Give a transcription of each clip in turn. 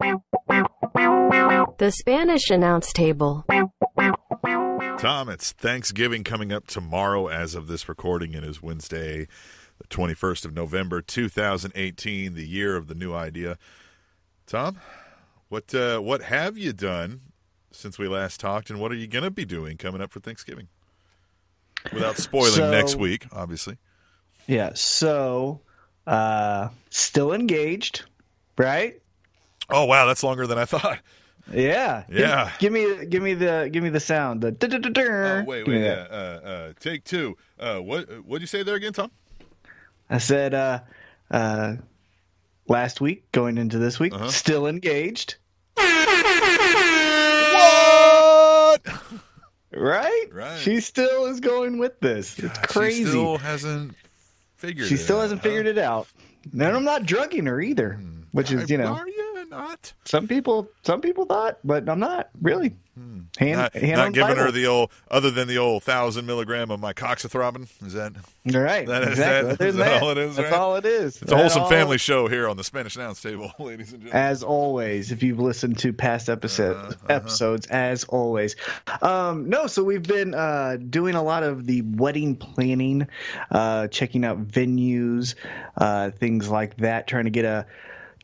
The Spanish announce table. Tom, it's Thanksgiving coming up tomorrow as of this recording. It is Wednesday, the 21st of November, 2018, the year of the new idea. Tom, what uh, what have you done since we last talked, and what are you going to be doing coming up for Thanksgiving? Without spoiling So- next week, obviously. Yeah. So, uh, still engaged, right? Oh wow, that's longer than I thought. Yeah. Yeah. Give, me, give me the, give me the sound. The. Oh, wait, wait, yeah, uh, uh, take two. Uh, what what'd you say there again, Tom? I said, uh, uh, last week going into this week, Uh-huh. still engaged, What? right? Right. She still is going with this. it's crazy. She still hasn't figured. She it still out, hasn't huh? figured it out. And I'm not drugging her either, which is, you know, Are you not? some people, some people thought, but I'm not really. Hand, Hmm. Not, hand not giving her the old, other than the old thousand milligram of my coxythrobin. Is that? All right. That is- exactly. that- Other is than that all it is, That's right? all it is. It's a wholesome family show here on the Spanish Announce Table, ladies and gentlemen. As always, if you've listened to past episode, Uh-huh, episodes, as always. Um, no, so we've been uh, doing a lot of the wedding planning, uh, checking out venues, uh, things like that, trying to get a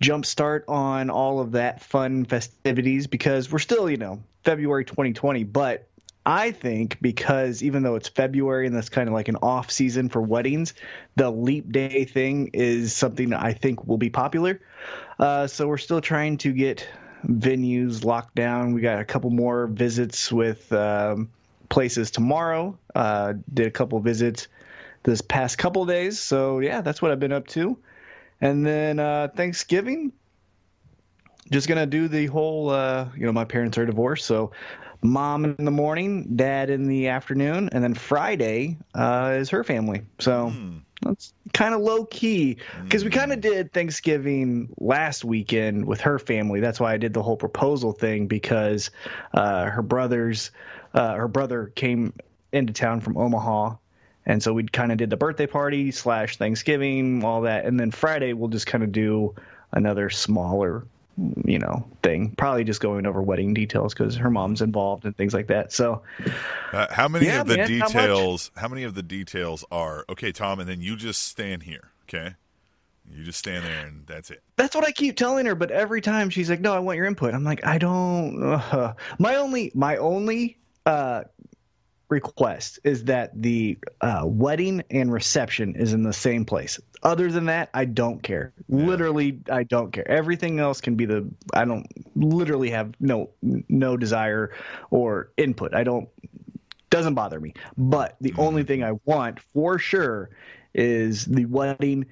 jump start on all of that fun festivities because we're still, you know, February 2020, but I think because even though it's February and that's kind of like an off season for weddings, the leap day thing is something that I think will be popular. Uh, so we're still trying to get venues locked down. We got a couple more visits with um, places tomorrow. Uh, did a couple visits this past couple days. So yeah, that's what I've been up to. And then uh, Thanksgiving, just gonna do the whole. Uh, you know, my parents are divorced, so mom in the morning, dad in the afternoon, and then Friday uh, is her family. So that's kind of low key because we kind of did Thanksgiving last weekend with her family. That's why I did the whole proposal thing because uh, her brothers, uh, her brother came into town from Omaha. And so we kind of did the birthday party slash Thanksgiving, all that, and then Friday we'll just kind of do another smaller, you know, thing. Probably just going over wedding details because her mom's involved and things like that. So Uh, how many Yeah, of the man, details? How many of the details are okay, Tom? And then you just stand here, okay? You just stand there, and that's it. that's what I keep telling her. But every time she's like, "No, I want your input." I'm like, "I don't." Uh. My only, my only uh, request is that the uh, wedding and reception is in the same place. Other than that, I don't care. Literally, I don't care. Everything else can be the. I don't literally have no no desire or input. I don't doesn't bother me. But the only thing I want for sure is the wedding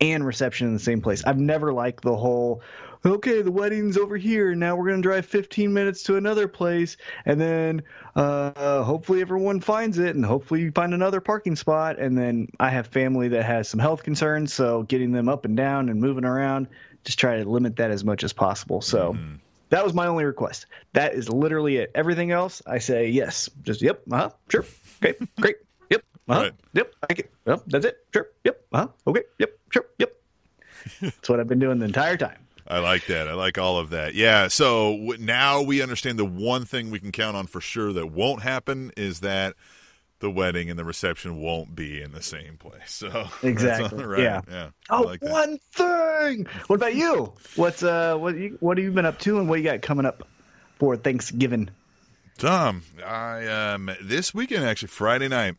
and reception in the same place. I've never liked the whole okay, the wedding's over here. Now we're going to drive 15 minutes to another place and then uh, hopefully everyone finds it and hopefully you find another parking spot and then I have family that has some health concerns, so getting them up and down and moving around, just try to limit that as much as possible. So that was my only request. That is literally it. Everything else, I say yes. Just yep, uh huh, sure, okay, great, yep, uh huh, Right. yep, I get, well, that's it, sure, yep, uh huh, okay, yep, sure, yep. that's what I've been doing the entire time. I like that. I like all of that. Yeah. So w- now we understand the one thing we can count on for sure that won't happen is that the wedding and the reception won't be in the same place. So Exactly. all right. Yeah. Yeah. Oh, I like that. one thing. What about you? What's uh, what you, what have you been up to, and what you got coming up for Thanksgiving? Tom, I um this weekend actually Friday night.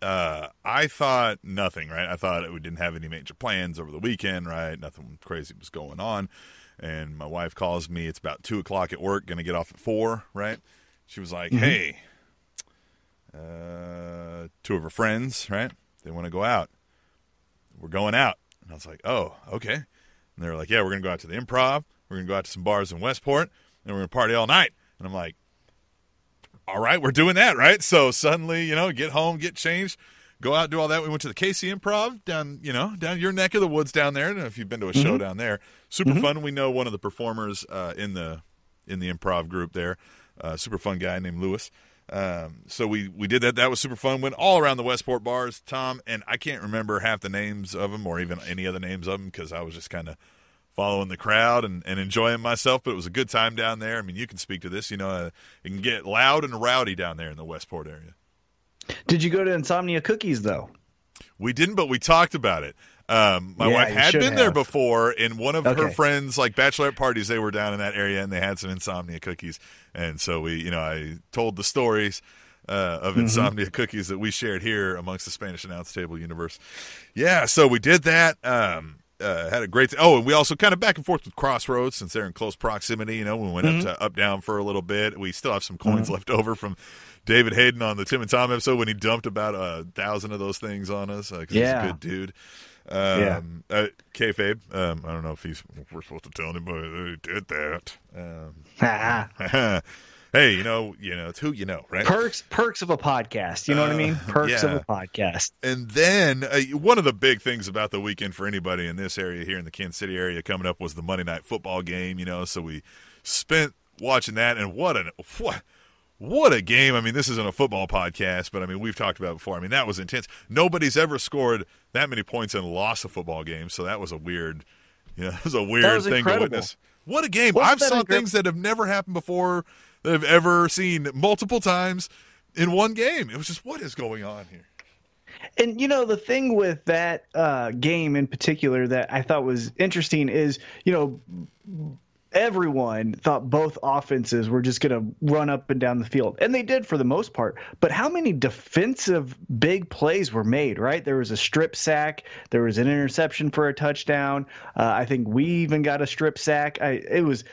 Uh, I thought nothing. Right, I thought we didn't have any major plans over the weekend. Right, nothing crazy was going on. And my wife calls me. It's about two o'clock at work. Going to get off at four. Right. She was like, "Hey, uh, two of her friends. Right, they want to go out. We're going out." And I was like, "Oh, okay." And they were like, "Yeah, we're going to go out to the Improv. We're going to go out to some bars in Westport, and we're going to party all night." And I'm like, all right, we're doing that, right? So suddenly, you know, get home, get changed, go out, do all that. We went to the KC Improv down, you know, down your neck of the woods down there. I don't know if you've been to a show down there. Super fun. We know one of the performers uh, in the in the improv group there. Uh, super fun guy named Lewis. Um, so we we did that. That was super fun. Went all around the Westport bars, Tom, and I can't remember half the names of them or even any other names of them because I was just kind of following the crowd and, and enjoying myself. But it was a good time down there. I mean, you can speak to this. You know, uh, it can get loud and rowdy down there in the Westport area. Did you go to Insomnia Cookies though? We didn't, but we talked about it. Um, my Yeah, wife had been there before in one of her friends' like bachelorette parties. They were down in that area and they had some insomnia cookies. And so we, you know, I told the stories uh, of Mm-hmm. insomnia cookies that we shared here amongst the Spanish announce table universe. Yeah, so we did that. Um, uh, had a great. oh, and we also kind of back and forth with Crossroads since they're in close proximity. You know, we went Mm-hmm. up to up down for a little bit. We still have some coins left over from David Hayden on the Tim and Tom episode when he dumped about a thousand of those things on us. Uh, Yeah. he's a good dude. Um, Yeah. uh, kayfabe. Um, I don't know if he's. We're supposed to tell anybody that he did that. Um, hey, you know, you know, it's who you know, right? perks perks of a podcast. You know what I mean? Perks yeah. of a podcast. And then uh, one of the big things about the weekend for anybody in this area here in the Kansas City area coming up was the Monday night football game. You know, so we spent watching that, and what an what. What a game. I mean, this isn't a football podcast, but I mean, we've talked about it before. I mean, that was intense. Nobody's ever scored that many points and lost a football game, so that was a weird, you know, it was a weird was thing incredible. to witness. What a game. Wasn't I've saw things that have never happened before that I've ever seen multiple times in one game. It was just, what is going on here? And you know the thing with that uh, game in particular that I thought was interesting is you know everyone thought both offenses were just going to run up and down the field, and they did for the most part. But how many defensive big plays were made? Right, there was a strip sack, there was an interception for a touchdown. Uh, I think we even got a strip sack. I, it was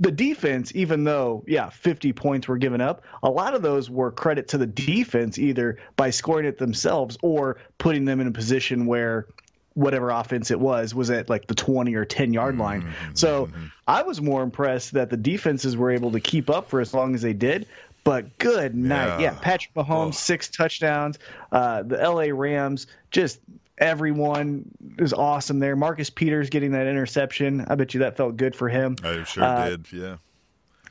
the defense, even though yeah, 50 points were given up. A lot of those were credit to the defense, either by scoring it themselves or putting them in a position where whatever offense it was was at like the 20 or 10 yard line. Mm-hmm. So I was more impressed that the defenses were able to keep up for as long as they did. But good night. Yeah. Yeah, Patrick Mahomes, Oh. six touchdowns. Uh, the LA Rams, just everyone is awesome there. Marcus Peters getting that interception. I bet you that felt good for him. I sure Uh, did, yeah.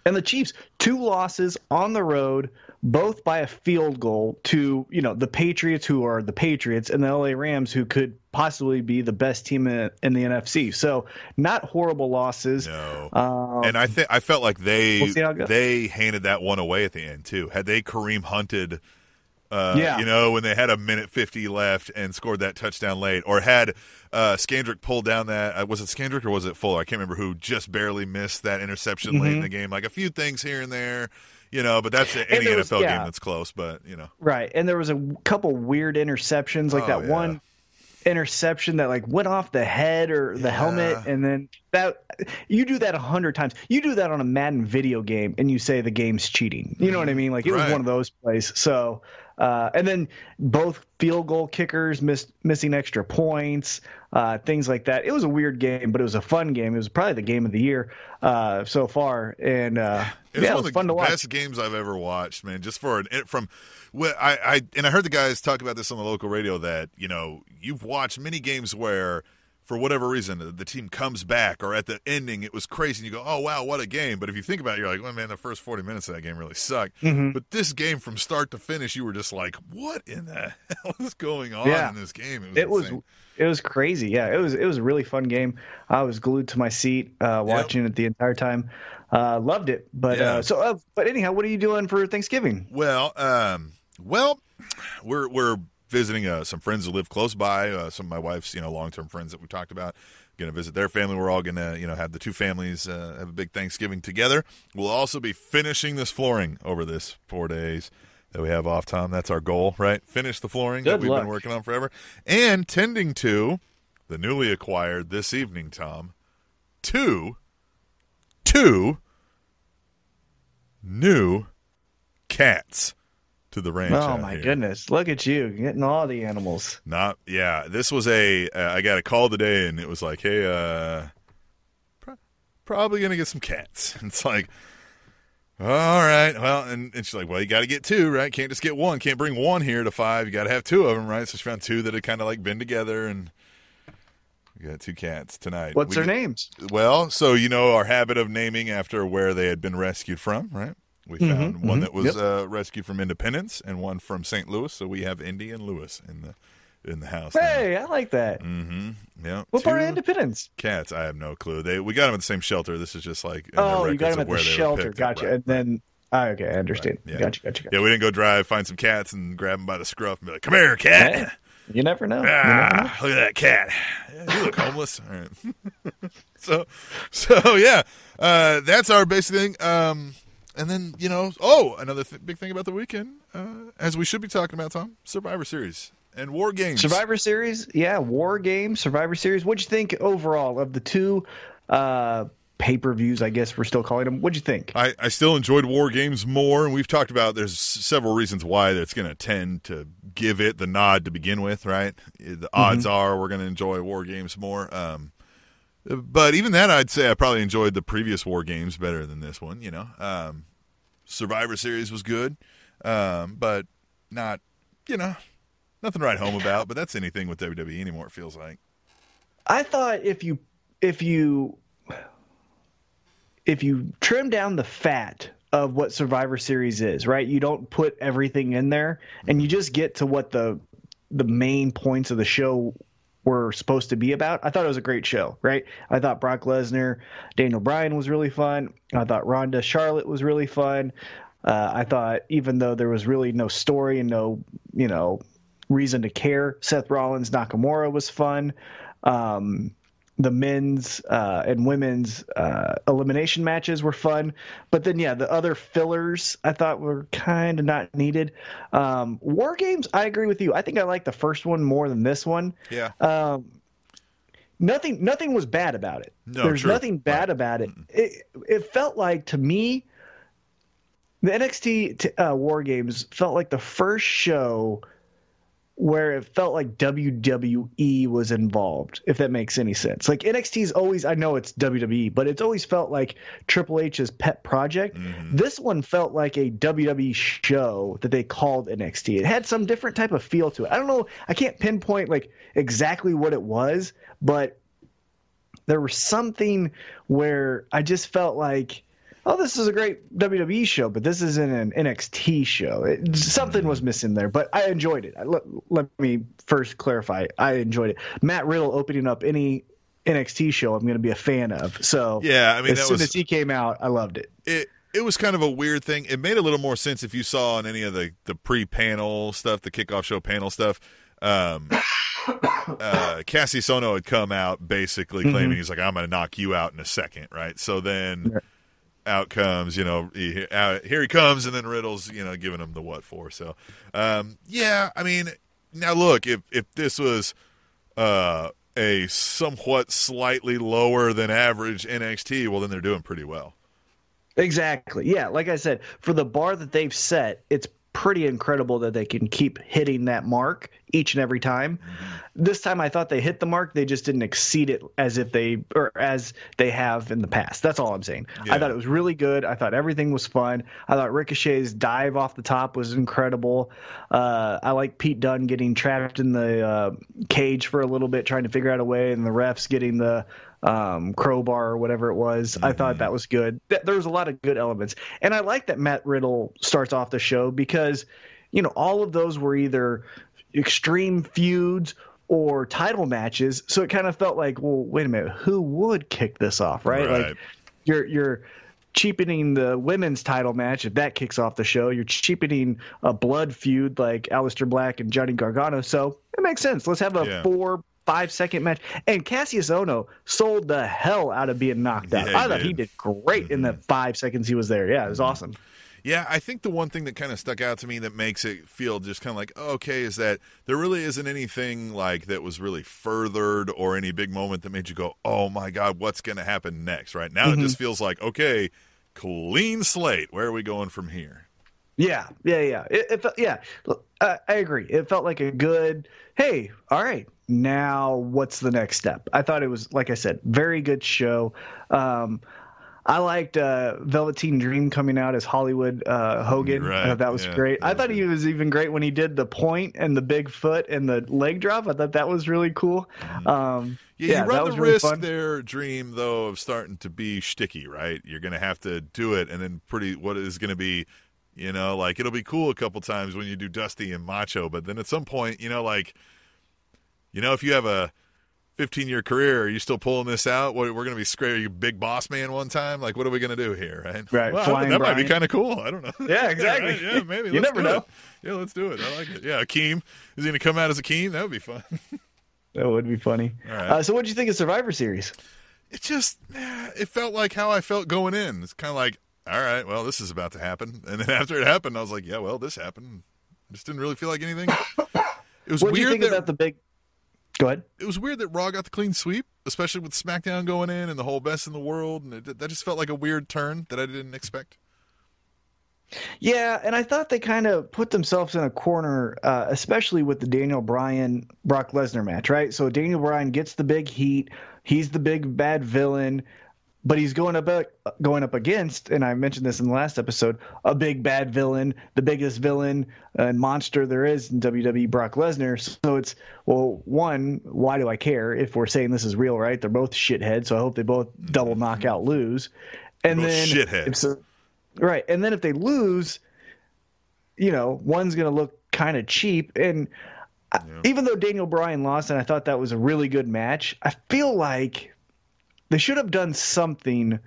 And the Chiefs, two losses on the road, both by a field goal to, you know, the Patriots who are the Patriots and the LA Rams who could possibly be the best team in, in the NFC. So, not horrible losses. No. Um, and I think I felt like they We'll see how it goes. they handed that one away at the end too. Had they Kareem hunted, uh, Yeah. you know, when they had a minute fifty left and scored that touchdown late, or had uh, Scandrick pulled down that uh, was it Scandrick or was it Fuller? I can't remember who just barely missed that interception late in the game. Like a few things here and there, you know. But that's any Mm-hmm. was- NFL yeah. game that's close. But you know, Right. And there was a couple weird interceptions, like Oh, that yeah. one interception that like went off the head or the Yeah. helmet and then that you do that a hundred times. You do that on a madden video game and you say the game's cheating. You know what i mean? Like it was one of those plays. So uh, and then both field goal kickers missed missing extra points uh, things like that. It was a weird game but it was a fun game. It was probably the game of the year uh, so far. And uh, It was yeah, one it of was the fun to watch best games I've ever watched, man. Just for an from, well, I, I and I heard the guys talk about this on the local radio that you know you've watched many games where, for whatever reason, the- team comes back or at the ending it was crazy and you go, oh wow, what a game. But if you think about it, you're like, well, man, the first forty minutes of that game really sucked. Mm-hmm. But this game from start to finish, you were just like, what in the hell is going on Yeah. in this game? it was insane. it was crazy yeah it was it was a really fun game i was glued to my seat uh watching it the entire time uh loved it but Yeah. uh so uh, but anyhow what are you doing for thanksgiving Well, um, well, we're we're visiting uh, some friends who live close by. Uh, some of my wife's, you know, long term friends that we talked about. Going to visit their family. We're all going to, you know, have the two families uh, have a big Thanksgiving together. We'll also be finishing this flooring over this four days that we have off. Tom, that's our goal, right? Finish the flooring that we've luck. been working on forever, and tending to the newly acquired this evening, Tom. Two, two new cats to the ranch. oh my here. goodness look at you getting all the animals Not yeah. This was a. Uh, I got a call today, and it was like, hey, uh, pro- probably gonna get some cats. It's like, all right, well, and, and she's like, well, you got to get two, right? Can't just get one. Can't bring one here to five. You got to have two of them, right? So she found two that had kind of like been together, and got two cats tonight. what's We their names Well, so you know our habit of naming after where they had been rescued from, right? We found one that was Yep. uh, rescued from Independence and one from St. Louis. So we have Indy and Lewis in the in the house. Hey, I like that. Mm-hmm. Yeah. What part of Independence? Cats. I have no clue. They we got them at the same shelter. This is just like Oh, you got them at the shelter. Gotcha. Right, and then, ah, okay, I understand. yeah. Gotcha, gotcha, gotcha. Yeah, we didn't go drive, find some cats, and grab them by the scruff and be like, "Come here, cat." You never know. You never know. Ah, look at that cat. Yeah, you look homeless. All right. so, so yeah, uh, that's our basic thing. Um, and then you know, oh, another th- big thing about the weekend, uh, as we should be talking about, Tom, Survivor Series and War Games. Survivor Series, yeah, War Games, Survivor Series. What'd you think overall of the two uh, pay per views? I guess we're still calling them. What'd you think? I, I still enjoyed War Games more, and we've talked about there's several reasons why that's going to tend to give it the nod to begin with, right? The odds are we're going to enjoy War Games more. Um, but even that, I'd say I probably enjoyed the previous War Games better than this one. You know, um, Survivor Series was good, um, but not, you know, nothing to write home about. But that's anything with WWE anymore. It feels like. I thought if you if you if you trim down the fat of what Survivor Series is, right? You don't put everything in there, and you just get to what the the main points of the show were supposed to be about. I thought it was a great show, right? I thought Brock Lesnar, Daniel Bryan was really fun. I thought Ronda Charlotte was really fun. Uh, I thought even though there was really no story and no, you know, reason to care, Seth Rollins Nakamura was fun. Um, the men's uh, and women's uh, elimination matches were fun, but then yeah, the other fillers I thought were kind of not needed. Um, War Games, I agree with you. I think I like the first one more than this one. Yeah. Um, nothing, nothing was bad about it. No, There's true. nothing bad Right. about it. it. It felt like to me, the NXT t- uh, War Games felt like the first show where it felt like WWE was involved, if that makes any sense. Like NXT's always, I know it's WWE, but it's always felt like Triple H's pet project. Mm-hmm. This one felt like a WWE show that they called NXT. It had some different type of feel to it. I don't know, I can't pinpoint like exactly what it was, but there was something where I just felt like, oh, this is a great WWE show, but this isn't an NXT show. It, something was missing there, but I enjoyed it. I, let, let me first clarify. I enjoyed it. Matt Riddle opening up any NXT show, I'm going to be a fan of. So Yeah, I mean, as soon was- as he came out, I loved it. it it was kind of a weird thing. It made a little more sense if you saw on any of the the pre panel stuff, the kickoff show panel stuff. Um, uh, Kassius Ohno had come out basically claiming Mm-hmm. he's like, "I'm going to knock you out in a second, right? So then out comes, you know, he, out, here he comes, and then Riddle's, you know, giving him the what for. So, um, yeah, I mean, now look, if if this was uh, a somewhat slightly lower than average NXT, well, then they're doing pretty well. Exactly. Yeah, like I said, for the bar that they've set, it's pretty incredible that they can keep hitting that mark each and every time. This time I thought they hit the mark, they just didn't exceed it as if they or as they have in the past. That's all I'm saying. Yeah. I thought it was really good. I thought everything was fun. I thought Ricochet's dive off the top was incredible. Uh, I like Pete Dunne getting trapped in the uh, cage for a little bit trying to figure out a way and the refs getting the um, crowbar or whatever it was. I thought that was good. Th- There was a lot of good elements, and I like that Matt Riddle starts off the show because, you know, all of those were either extreme feuds or title matches. So it kind of felt like, well, wait a minute, who would kick this off, right? Right. Like you're you're cheapening the women's title match if that kicks off the show. You're cheapening a blood feud like Aleister Black and Johnny Gargano. So it makes sense. Let's have a Yeah. four five second match. And Kassius Ohno sold the hell out of being knocked out. Yeah, I thought did. Mm-hmm. he did great in the five seconds he was there. Yeah, it was awesome. Yeah, I think the one thing that kind of stuck out to me that makes it feel just kind of like oh, okay is that there really isn't anything like that was really furthered or any big moment that made you go, oh my god, what's going to happen next? Right now, Mm-hmm. it just feels like okay, clean slate. Where are we going from here? Yeah, yeah, yeah. It, it felt, yeah, I, I agree. It felt like a good. Hey, all right, now what's the next step? I thought it was, like I said, very good show. Um, I liked uh, Velveteen Dream coming out as Hollywood uh, Hogan. Right, I thought that was yeah, great. that I was thought he was even great when he did the point and the big foot and the leg drop. I thought that was really cool. Um, Yeah, yeah, you run the really risk fun. there, Dream, though, of starting to be sticky, right? You're going to have to do it, and then pretty what is going to be, you know, like it'll be cool a couple times when you do Dusty and Macho, but then at some point, you know, like you know, if you have a 15 year career, are you still pulling this out? What, we're going to be scraping you big boss man one time. Like, what are we going to do here? Right. Right. Well, that might be kind of cool. I don't know. Yeah, exactly. Right? Yeah, maybe. You Let's never do it. know. Yeah, let's do it. I like it. Yeah. Akeem. Is he going to come out as Akeem? That would be fun. That would be funny. Right. Uh, so, what do you think of Survivor Series? it just it felt like how I felt going in. It's kind of like, all right, well, this is about to happen, and then after it happened, I was like, yeah, well, this happened. I just didn't really feel like anything. It was What do you weird think that about the big? Go ahead. it was weird that Raw got the clean sweep, especially with SmackDown going in and the whole best in the world, and it, that just felt like a weird turn that I didn't expect. Yeah, and I thought they kind of put themselves in a corner, uh, especially with the Daniel Bryan Brock Lesnar match, right? So Daniel Bryan gets the big heat. He's the big bad villain, but he's going up going up against, and I mentioned this in the last episode, a big bad villain, the biggest villain and monster there is in WWE, Brock Lesnar. So it's well, one, why do I care if we're saying this is real, right? They're both shitheads, so I hope they both double knockout lose. And Both then shitheads. Right. And then if they lose, you know, one's going to look kind of cheap. And I- even though Daniel Bryan lost, and I thought that was a really good match, I feel like they should have done something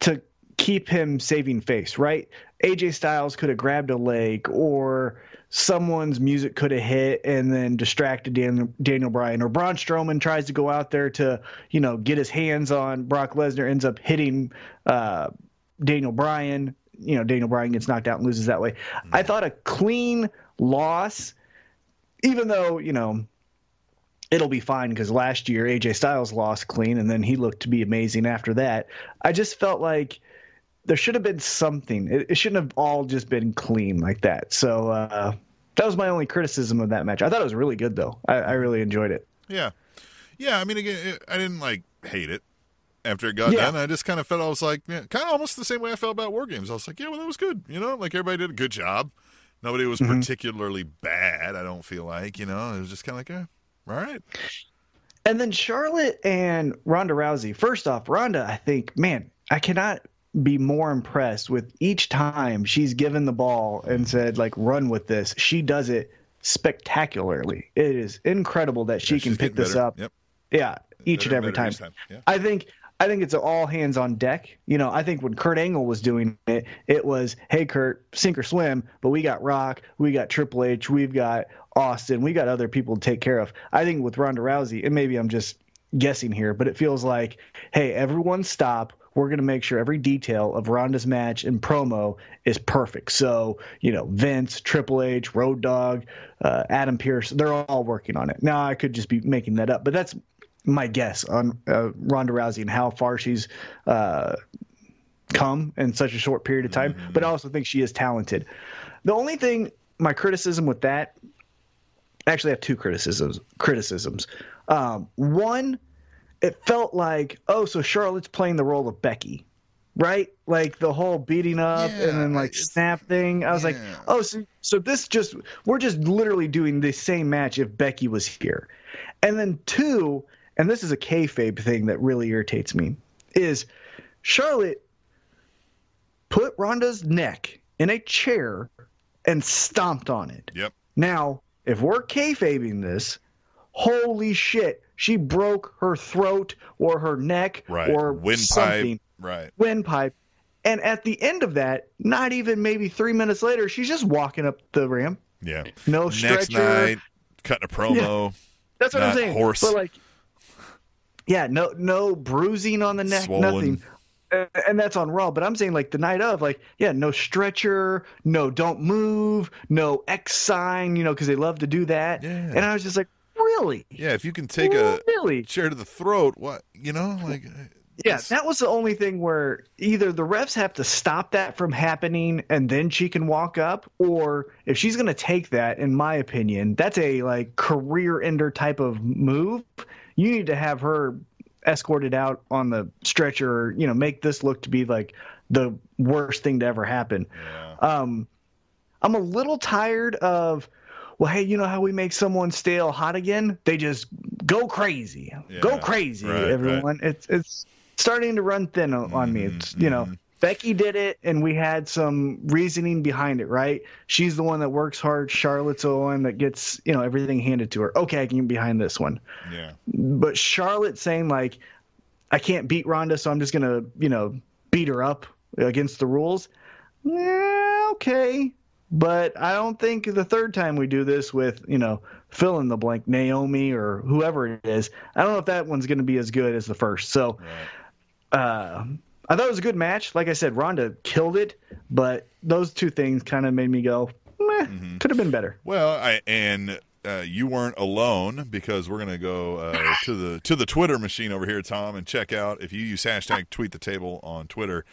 to keep him saving face, right? AJ Styles could have grabbed a leg or someone's music could have hit and then distracted Dan, Daniel Bryan or Braun Strowman tries to go out there to, you know, get his hands on Brock Lesnar ends up hitting uh, Daniel Bryan, you know, Daniel Bryan gets knocked out and loses that way. I thought a clean loss even though, you know, it'll be fine because last year AJ Styles lost clean and then he looked to be amazing after that. I just felt like there should have been something. It, it shouldn't have all just been clean like that. So uh, that was my only criticism of that match. I thought it was really good though. I, I really enjoyed it. Yeah, yeah. I mean, again, it, I didn't like hate it after it got Yeah. done. I just kind of felt I was like, yeah, kind of almost the same way I felt about War Games. I was like, yeah, well, that was good. You know, like everybody did a good job. Nobody was Mm-hmm. particularly bad. I don't feel like you know. It was just kind of like, eh, all right. And then Charlotte and Ronda Rousey. First off, Ronda, I think, man, I cannot be more impressed with each time she's given the ball and said, like, run with this. She does it spectacularly. It is incredible that she Yeah, can pick this better. up. Yep. Yeah, each and Better every and better time. time. Yeah. I think I think it's all hands on deck. You know, I think when Kurt Angle was doing it, it was, "Hey Kurt, sink or swim." But we got Rock, we got Triple H, we've got Austin, we got other people to take care of. I think with Ronda Rousey, and maybe I'm just guessing here, but it feels like, "Hey, everyone, stop." We're going to make sure every detail of Ronda's match and promo is perfect. So, you know, Vince, Triple H, Road Dogg, uh, Adam Pearce, they're all working on it. Now, I could just be making that up, but that's my guess on uh, Ronda Rousey and how far she's uh, come in such a short period of time. But I also think she is talented. The only thing, my criticism with that, actually, I have two criticisms. Criticisms. Um, one, it felt like, oh, so Charlotte's playing the role of Becky, right? Like the whole beating up Yeah, and then like snap thing. I was like, oh, so so this just we're just literally doing the same match if Becky was here. And then two, and this is a kayfabe thing that really irritates me, is Charlotte put Ronda's neck in a chair and stomped on it. Yep. Now, if we're kayfabing this, holy shit, she broke her throat or her neck Right. or Windpipe. something, Right. windpipe. And at the end of that, not even maybe three minutes later, she's just walking up the ramp. Yeah. No stretcher. Next night, cutting a promo. That's what I'm saying. horse. But like, yeah, no, no bruising on the neck, Swollen. nothing. Uh, and that's on Raw. But I'm saying like the night of, like, yeah, no stretcher, no don't move, no X sign, you know, because they love to do that. Yeah. And I was just like, really, Yeah, if you can take a really, chair to the throat, what you know, like yeah. it's- That was the only thing where either the refs have to stop that from happening and then she can walk up, or if she's going to take that, in my opinion, that's a like career ender type of move. You need to have her escorted out on the stretcher, or, you know, make this look to be like the worst thing to ever happen. yeah. Um, I'm a little tired of, well, hey, you know how we make someone stale hot again? They just go crazy, go crazy, right, everyone. It's it's starting to run thin on on me. It's you know, Becky did it, and we had some reasoning behind it, right? She's the one that works hard. Charlotte's the one that gets you know everything handed to her. Okay, I can get behind this one. Yeah. But Charlotte saying like, I can't beat Ronda, so I'm just gonna you know beat her up against the rules. Yeah, okay. But I don't think the third time we do this with, you know, fill in the blank, Naomi or whoever it is, I don't know if that one's going to be as good as the first. So Right. uh, I thought it was a good match. Like I said, Ronda killed it, but those two things kind of made me go, meh, could have been better. Well, I and uh, you weren't alone because we're gonna go uh, to the to the Twitter machine over here, Tom, and check out if you use hashtag tweet the table on Twitter.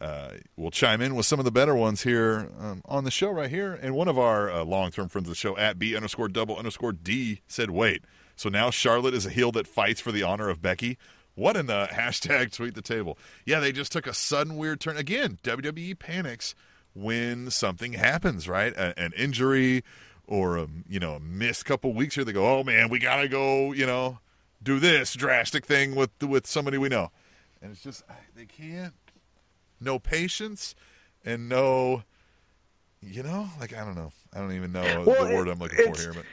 Uh, we'll chime in with some of the better ones here um, on the show right here. And one of our uh, long term friends of the show at B underscore double underscore D said, "Wait, so now Charlotte is a heel that fights for the honor of Becky." What in the hashtag tweet the table? Yeah, they just took a sudden weird turn. Again, WWE panics when something happens, right? A, an injury or a you know a missed couple weeks here. They go, oh man, we gotta go, you know, do this drastic thing with with somebody we know, and it's just they can't. No patience and no, you know, like I don't know, I don't even know Well, the word I'm looking for here, but it-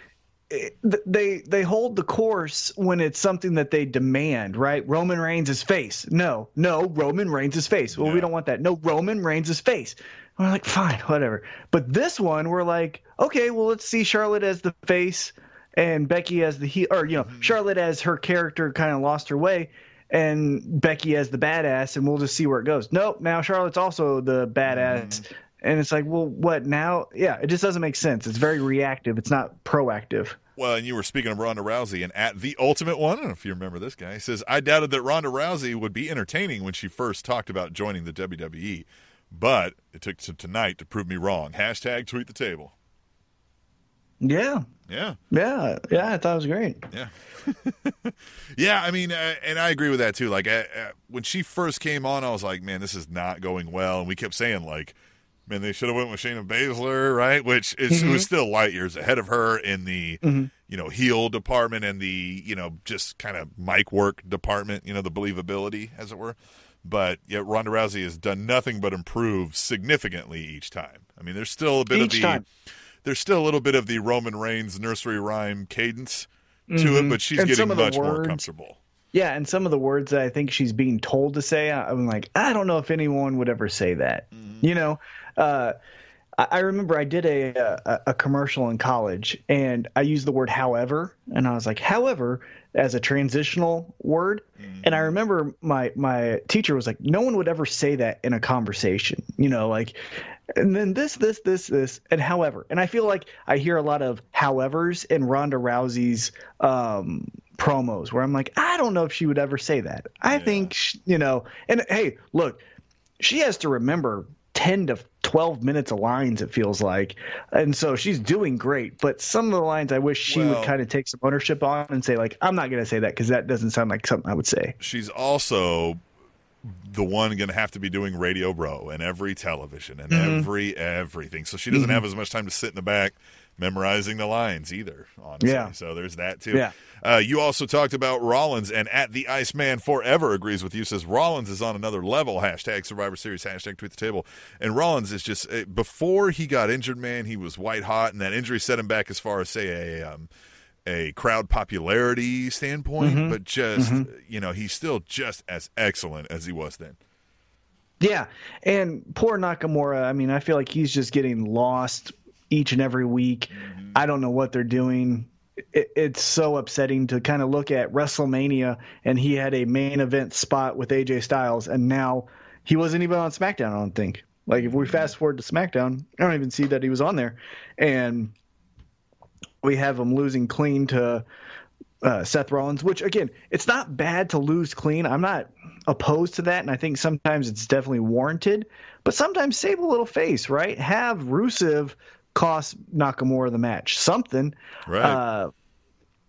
Eh, they they hold the course when it's something that they demand, right? Roman Reigns is face. No, no, Roman Reigns is face. Well, we don't want that. No, Roman Reigns is face. We're like, fine, whatever. But this one, we're like, okay, well, let's see Charlotte as the face and Becky as the heel, or you know, mm-hmm. Charlotte as her character kind of lost her way, and Becky as the badass, and we'll just see where it goes. Nope, now Charlotte's also the badass. Mm-hmm. And it's like, well, what now? Yeah, it just doesn't make sense. It's very reactive. It's not proactive. Well, and you were speaking of Ronda Rousey, and at the Ultimate One, I don't know if you remember this guy, he says, I doubted that Ronda Rousey would be entertaining when she first talked about joining the WWE, but it took to tonight to prove me wrong. Hashtag tweet the table. Yeah, Yeah, yeah, yeah. I thought it was great. yeah. yeah, I mean, uh, and I agree with that too. Like, uh, uh, when she first came on, I was like, man, this is not going well. And we kept saying, like, man, they should have went with Shayna Baszler, right? Which is Mm-hmm. was still light years ahead of her in the you know heel department and the you know just kind of mic work department, you know, the believability, as it were. But yet Ronda Rousey has done nothing but improve significantly each time. I mean, there's still a bit Each of the time. there's still a little bit of the Roman Reigns nursery rhyme cadence to it, but she's Mm-hmm. And getting some of the much more comfortable. Yeah, and some of the words that I think she's being told to say, I'm like, I don't know if anyone would ever say that. You know, uh, I I remember I did a, a a commercial in college, and I used the word "however," and I was like, "However," as a transitional word. And I remember my my teacher was like, "No one would ever say that in a conversation." You know, like, and then this, this, this, this, and however. And I feel like I hear a lot of howevers in Ronda Rousey's um, promos where I'm like, I don't know if she would ever say that. I think, sh- you know, and hey, look, she has to remember 10 to 12 minutes of lines, it feels like. And so she's doing great. But some of the lines I wish she Well- would kind of take some ownership on and say, like, I'm not going to say that because that doesn't sound like something I would say. she's also the one going to have to be doing radio bro and every television and Mm-hmm. every everything so she doesn't have as much time to sit in the back memorizing the lines either honestly Yeah. so there's that too Yeah. uh, you also talked about rollins and at the iceman forever agrees with you says rollins is on another level hashtag survivor series hashtag tweet the table and rollins is just uh, before he got injured man he was white hot and that injury set him back as far as say a um, a crowd popularity standpoint, Mm-hmm. but just you know he's still just as excellent as he was then. Yeah, and poor Nakamura. I mean, I feel like he's just getting lost each and every week. I don't know what they're doing. It, it's so upsetting to kind of look at WrestleMania, and he had a main event spot with AJ Styles, and now he wasn't even on SmackDown. I don't think. Like if we fast forward to SmackDown, I don't even see that he was on there, and we have him losing clean to uh, Seth Rollins, which again, it's not bad to lose clean. I'm not opposed to that, and I think sometimes it's definitely warranted. But sometimes save a little face, right? Have Rusev cost Nakamura the match, something. Right. Uh,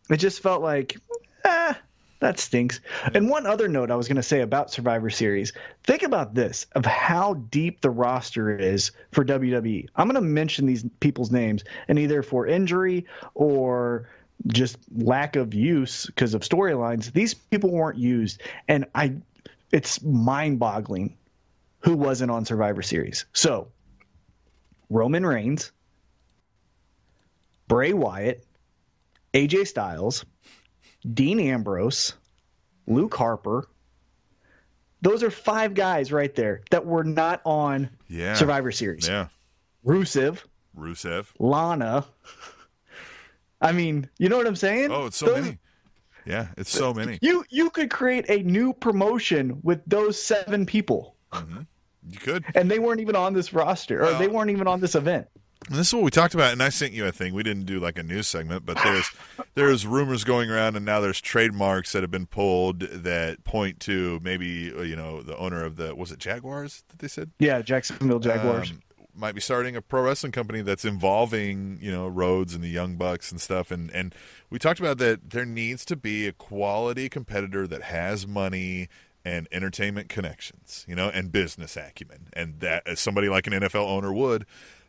it just felt like, eh, that stinks. And one other note I was going to say about Survivor Series: think about this of how deep the roster is for WWE. I'm going to mention these people's names, and either for injury or just lack of use because of storylines, these people weren't used, and I, it's mind-boggling who wasn't on Survivor Series. So, Roman Reigns, Bray Wyatt, AJ Styles, Dean Ambrose, Luke Harper. Those are five guys right there that were not on Yeah. Survivor Series. Yeah. Rusev, Rusev. Lana. I mean, you know what I'm saying? Oh, it's so Those- many. Yeah, it's so many. You you could create a new promotion with those seven people, mm-hmm. You could. and they weren't even on this roster, or Well- they weren't even on this event. And this is what we talked about, and I sent you a thing. We didn't do like a news segment, but there's there's rumors going around, and now there's trademarks that have been pulled that point to maybe uh, you know the owner of the was it Jaguars that they said Yeah, Jacksonville Jaguars. um, might be starting a pro wrestling company that's involving you know Rhodes and the Young Bucks and stuff. And and we talked about that there needs to be a quality competitor that has money and entertainment connections, you know, and business acumen, and that as somebody like an NFL owner would.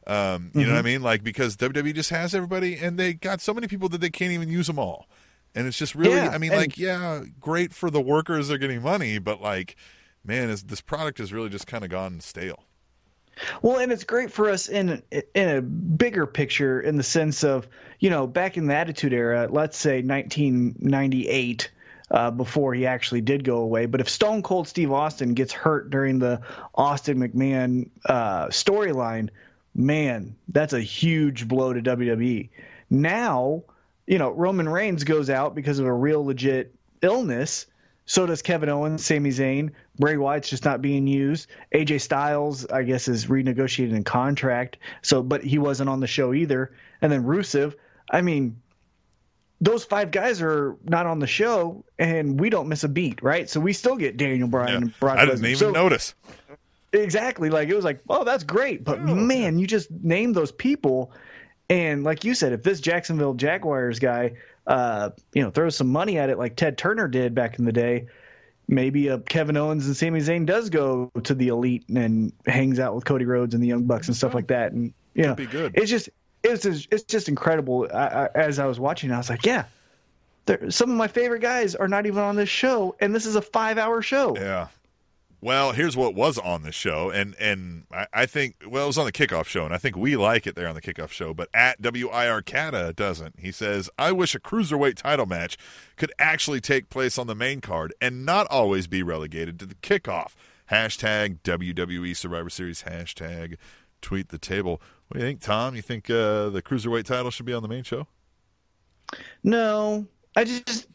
Um, you know what I mean? Like because WWE just has everybody, and they got so many people that they can't even use them all. And it's just really, Yeah, I mean, and- like, yeah, great for the workers; they're getting money, but like, man, is this product has really just kind of gone stale. Well, and it's great for us in in a bigger picture, in the sense of you know back in the Attitude Era, let's say 1998. Uh, before he actually did go away, but if Stone Cold Steve Austin gets hurt during the Austin McMahon uh, storyline, man, that's a huge blow to WWE. Now, you know, Roman Reigns goes out because of a real legit illness. So does Kevin Owens, Sami Zayn. Bray Wyatt's just not being used. AJ Styles, I guess, is renegotiating a contract. So, but he wasn't on the show either. And then Rusev. I mean, those five guys are not on the show, and we don't miss a beat, right? So we still get Daniel Bryan Yeah. and Brock I didn't even So- notice. Exactly. Like it was like, oh, that's great. But man, you just named those people. And like you said, if this Jacksonville Jaguars guy, uh, you know, throws some money at it like Ted Turner did back in the day, maybe uh, Kevin Owens and Sami Zayn does go to the elite and hangs out with Cody Rhodes and the Young Bucks and stuff like that. And you know, be good. it's just it's just, it's just incredible. I, I, as I was watching, I was like, yeah. Some of my favorite guys are not even on this show, and this is a five-hour show. Yeah. Well, here's what was on the show, and and I, I think well, it was on the kickoff show, and I think we like it there on the kickoff show, but at WIR Cata doesn't. He says, "I wish a cruiserweight title match could actually take place on the main card and not always be relegated to the kickoff." Hashtag WWE Survivor Series. Hashtag tweet the table. What do you think, Tom? You think uh, the cruiserweight title should be on the main show? No, I just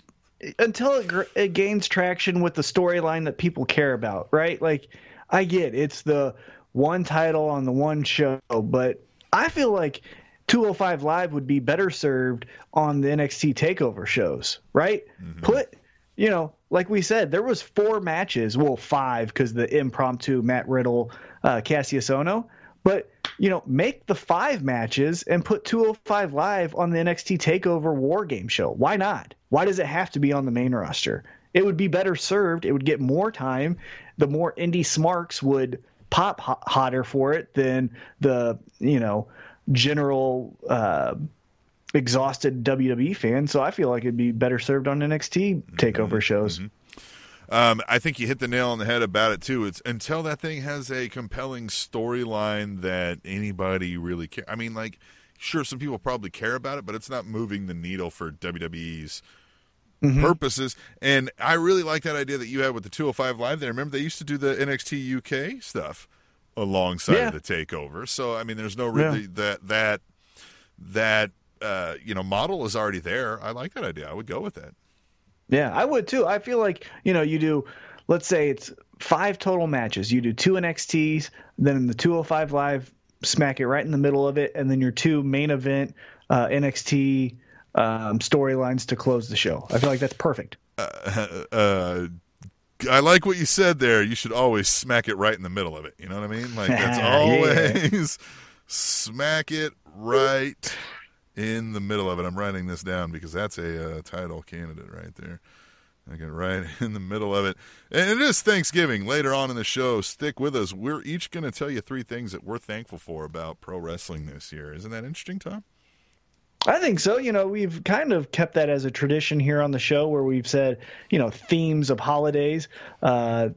until it, gr- it gains traction with the storyline that people care about, right? Like, I get it's the one title on the one show, but I feel like 205 Live would be better served on the NXT Takeover shows, right? Put, you know, like we said, there was four matches, well, five because the impromptu Matt Riddle, uh, Kassius Ohno, but you know, make the five matches and put 205 Live on the NXT Takeover War Game show. Why not? Why does it have to be on the main roster? It would be better served. It would get more time. The more indie smarks would pop ho- hotter for it than the you know general uh, exhausted WWE fan. So I feel like it'd be better served on NXT Takeover shows. Um, I think you hit the nail on the head about it too. It's until that thing has a compelling storyline that anybody really care. I mean, like, sure, some people probably care about it, but it's not moving the needle for WWE's purposes. And I really like that idea that you had with the 205 Live. There, remember they used to do the NXT UK stuff alongside Yeah. of the takeover. So I mean, there's no really Yeah. that that that uh, you know model is already there. I like that idea. I would go with that. Yeah, I would too. I feel like, you know, you do, let's say it's five total matches. You do two NXTs, then in the 205 Live, smack it right in the middle of it, and then your two main event uh, NXT um, storylines to close the show. I feel like that's perfect. uh, I like what you said there. You should always smack it right in the middle of it. You know what I mean? Like that's Yeah. always smack it right in the middle of it. I'm writing this down because that's a uh, title candidate right there. I get right in the middle of it. And it is Thanksgiving. Later on in the show, stick with us. We're each going to tell you three things that we're thankful for about pro wrestling this year. Isn't that interesting, Tom? I think so. You know, we've kind of kept that as a tradition here on the show where we've said, you know, themes of holidays. Uh,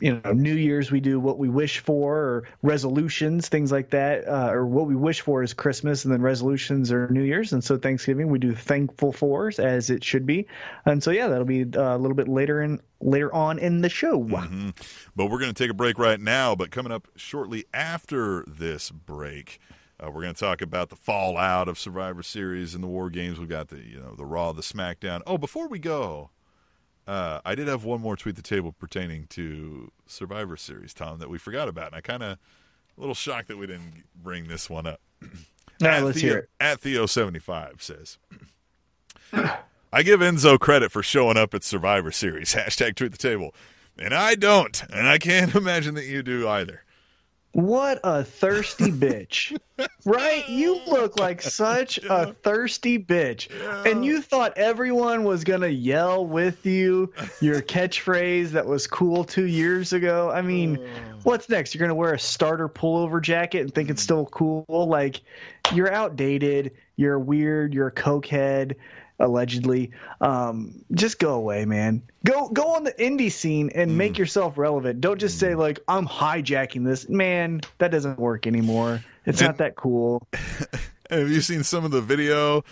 you know, New Year's we do what we wish for or resolutions, things like that. Uh, or what we wish for is Christmas and then resolutions are New Year's. And so Thanksgiving we do thankful fours as it should be. And so, yeah, that'll be uh, a little bit later in later on in the show. Mm-hmm. But we're going to take a break right now. But coming up shortly after this break, uh, we're going to talk about the fallout of Survivor Series and the War Games. We've got the you know the Raw, the SmackDown. Oh, before we go, uh, I did have one more tweet the table pertaining to Survivor Series, Tom, that we forgot about, and I kind of a little shocked that we didn't bring this one up. Now let's Theo, hear it. At Theo seventy five says. I give Enzo credit for showing up at Survivor Series. Hashtag tweet the table. And I don't. And I can't imagine that you do either. What a thirsty bitch. right? You look like such a thirsty bitch. And you thought everyone was going to yell with you your catchphrase that was cool two years ago. I mean, oh. what's next? You're going to wear a starter pullover jacket and think it's still cool? Like, you're outdated. You're weird. You're a cokehead allegedly. Um, just go away, man. Go go on the indie scene and make yourself relevant. Don't just say like I'm hijacking this. Man, that doesn't work anymore. It's not that cool. Have you seen some of the video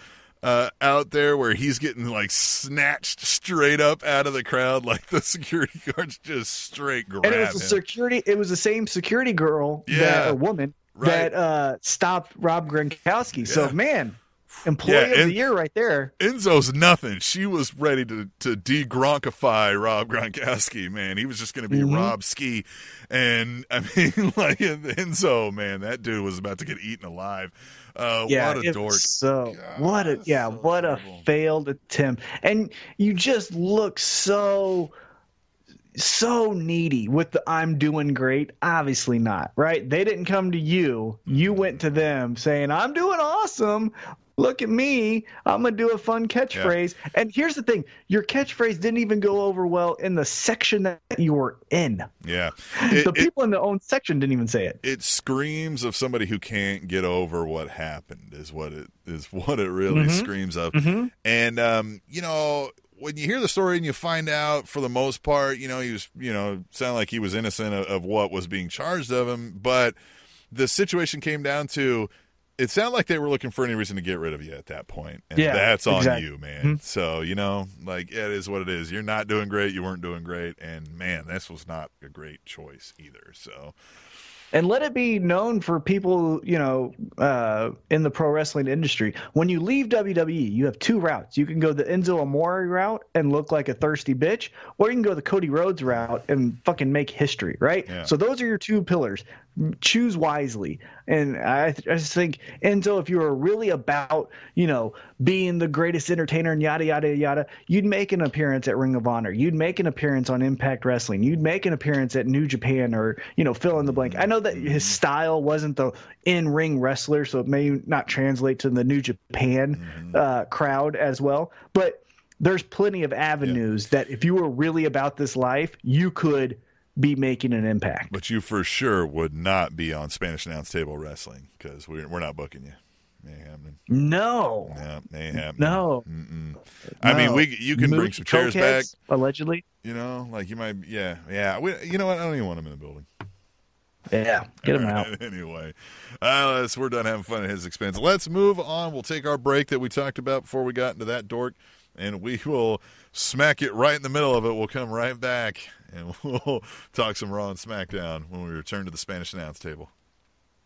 uh, out there where he's getting like snatched straight up out of the crowd? Like the security guards just straight grab And it was a security. It was the same security girl, Yeah. that, or woman Right. that uh, stopped Rob Gronkowski. So man, employee Yeah, of the year right there. Enzo's nothing. She was ready to to de-Gronkify Rob Gronkowski. Man, he was just going to be Mhm. Rob Ski, and I mean, like Enzo, man, that dude was about to get eaten alive. Uh, Yeah, what a dork. so God, what a yeah, so what a failed attempt. And you just look so so needy with the I'm doing great. Obviously not, right? They didn't come to you. You went to them saying, I'm doing awesome. Look at me. I'm going to do a fun catchphrase. And here's the thing your catchphrase didn't even go over well in the section that you were in. Yeah, the it, it, people in the own section didn't even say it. it screams of somebody who can't get over what happened. Is what it is. What it really Mhm. screams of. Mm-hmm. And um, you know, when you hear the story and you find out, for the most part, you know, he was, you know, sound like he was innocent of, of what was being charged of him. But the situation came down to, it sounded like they were looking for any reason to get rid of you at that point. and Yeah, that's on exactly. you, man. Mhm. So you know, like it is what it is. You're not doing great. You weren't doing great, and man, this was not a great choice either. So and let it be known for people you know uh, in the pro wrestling industry when you leave wwe you have two routes you can go the enzo amore route and look like a thirsty bitch or you can go the cody rhodes route and fucking make history right Yeah. so those are your two pillars choose wisely. And I, I just think enzo if you were really about you know being the greatest entertainer and yada yada yada you'd make an appearance at ring of honor. You'd make an appearance on impact wrestling. You'd make an appearance at new japan or you know fill in the blank. I know that his style wasn't the in-ring wrestler so it may not translate to the new japan uh, crowd as well but there's plenty of avenues that if you were really about this life you could be making an impact But you for sure would not be on Spanish announce table wrestling because we're we're not booking you. No No. No. Mm-mm. I mean, we you can bring some chairs back. allegedly You know, like you might. Yeah, yeah. We, you know what? I don't even want them in the building. yeah get him out anyway, uh, let's, we're done having fun at his expense. Let's move on. We'll take our break that we talked about before we got into that dork, and we will smack it right in the middle of it. We'll come right back and we'll talk some Raw and SmackDown when we return to the Spanish announce table.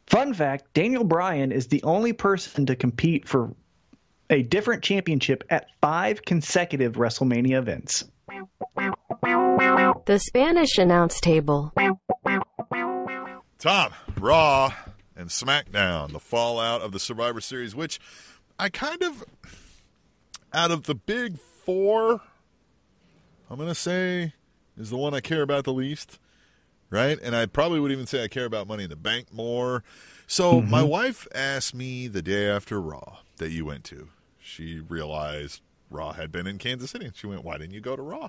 Fun fact Daniel Bryan is the only person to compete for a different championship at five consecutive WrestleMania events. The Spanish announce table. Tom, Raw and SmackDown, the fallout of the Survivor Series, which I kind of, out of the big four, I'm going to say is the one I care about the least, right? And I probably would even say I care about Money in the Bank more. So mm-hmm. my wife asked me the day after Raw that you went to. She realized Raw had been in Kansas City. She went, Why didn't you go to Raw?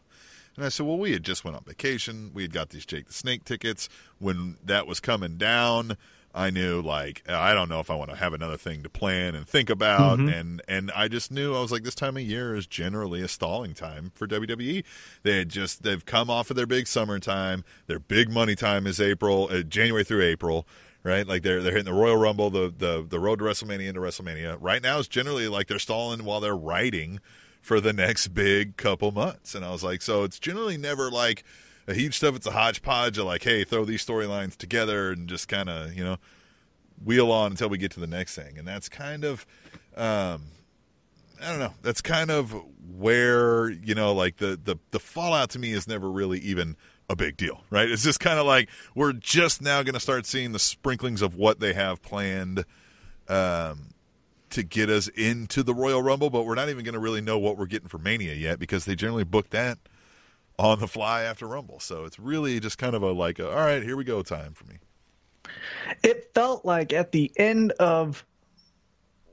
And I said, well, we had just went on vacation. We had got these Jake the Snake tickets. When that was coming down, I knew like I don't know if I want to have another thing to plan and think about, Mhm. and and I just knew I was like this time of year is generally a stalling time for WWE. They just they've come off of their big summertime. Their big money time is April, uh, January through April. Right, like they're they're hitting the Royal Rumble, the the the road to WrestleMania into WrestleMania. Right now is generally like they're stalling while they're writing for the next big couple months. And I was like, so it's generally never like a huge stuff. It's a hodgepodge of like, hey, throw these storylines together and just kind of, you know, wheel on until we get to the next thing. And that's kind of, um, I don't know. That's kind of where, you know, like the, the, the fallout to me is never really even a big deal, right? It's just kind of like we're just now going to start seeing the sprinklings of what they have planned. Um, to get us into the Royal Rumble, but we're not even going to really know what we're getting for Mania yet because they generally book that on the fly after Rumble. So it's really just kind of a like, a, all right, here we go time for me. it felt like at the end of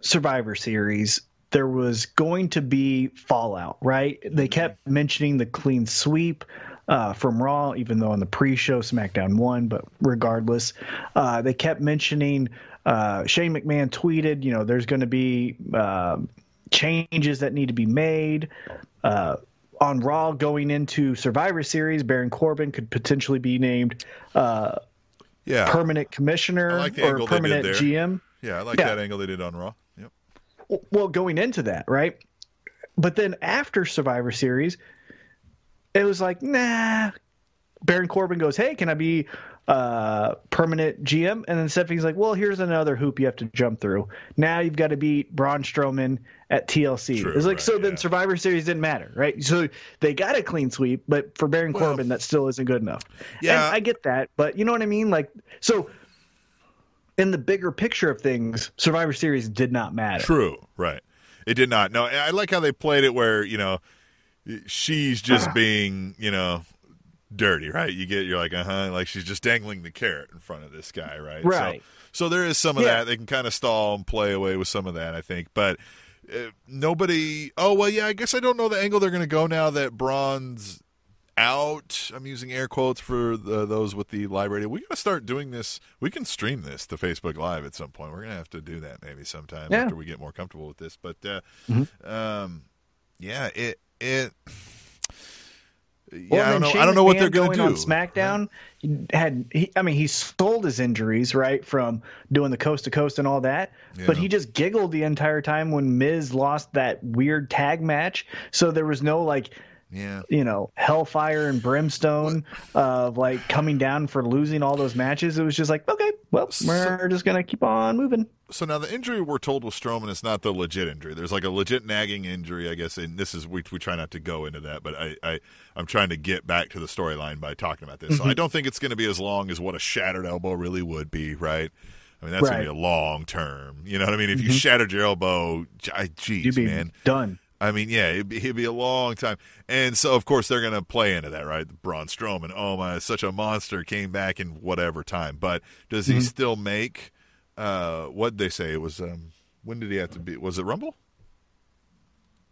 Survivor Series, there was going to be fallout, right? They kept mentioning the clean sweep uh, from Raw, even though on the pre-show SmackDown won, but regardless, uh, they kept mentioning. Uh, Shane McMahon tweeted, you know, there's going to be uh, changes that need to be made. On Raw going into Survivor Series, Baron Corbin could potentially be named uh, Yeah, permanent commissioner like or angle they did permanent. GM. yeah, I like Yeah. that angle they did on Raw. Yep. Well, going into that, right? But then after Survivor Series, it was like, nah. Baron Corbin goes, "Hey, can I be uh, permanent GM?" And then Stephanie's like, "Well, here's another hoop you have to jump through. Now you've got to beat Braun Strowman at TLC." True, it's like right, so. Then. Survivor Series didn't matter, right? So they got a clean sweep, but for Baron Well, Corbin, that still isn't good enough. Yeah. and I get that, but you know what I mean? Like, so in the bigger picture of things, Survivor Series did not matter. True, right. It did not. No, I like how they played it where, you know, she's just being, you know, dirty, right? You get you're like, "Uh-huh," like she's just dangling the carrot in front of this guy, right? Right. So so there is some of Yeah. that. They can kind of stall and play away with some of that, I think. But uh, nobody Oh, well, yeah, I guess I don't know the angle they're going to go now that Braun's out. I'm using air quotes for the, those with the live radio. We got to start doing this. We can stream this to Facebook Live at some point. We're going to have to do that maybe sometime Yeah. after we get more comfortable with this. But uh, Mm-hmm. um, yeah, it it. Yeah, Well, I don't know. Shane I don't know what they're going to do. on SmackDown. He had he, I mean, he sold his injuries right from doing the coast to coast and all that, but he just giggled the entire time when Miz lost that weird tag match. So there was no like Yeah. you know hellfire and brimstone of like coming down for losing all those matches. It was just like okay, well we're just gonna keep on moving. So now the injury we're told with Strowman is not the legit injury. There's like a legit nagging injury, I guess. And this is we we try not to go into that, but I, I I'm trying to get back to the storyline by talking about this. So I mm-hmm. don't think it's going to be as long as what a shattered elbow really would be, right? I mean that's going to be a long term. You know what I mean? If you mm-hmm. shattered your elbow, I, geez, You'd be man. done. I mean, yeah, it'd be, it'd be a long time. And so, of course, they're going to play into that, right? Braun Strowman, oh my, such a monster, came back in whatever time. But does he still make, uh, what they say? It was, um, when did he have to be? Was it Rumble?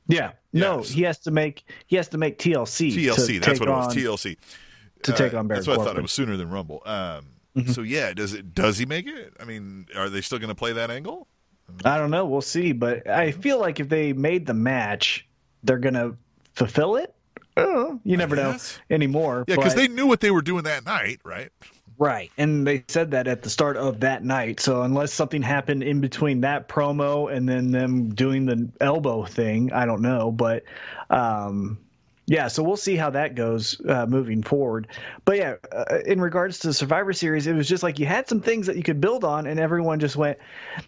Yeah, no, Yes. he has to make he has to make TLC. TLC, that's what it was. on- TLC. to Uh, take on Baron That's what I thought. It was sooner than Rumble. Um, Mm-hmm. So, yeah, does it, does he make it? I mean, are they still going to play that angle? I don't know. We'll see. But I feel like if they made the match, they're gonna fulfill it. Know. You never know anymore. Yeah, because they knew what they were doing that night, right? right, and they said that at the start of that night. So unless something happened in between that promo and then them doing the elbow thing, I don't know. But um, yeah, so we'll see how that goes uh, moving forward. But yeah, uh, in regards to Survivor Series, it was just like you had some things that you could build on, and everyone just went,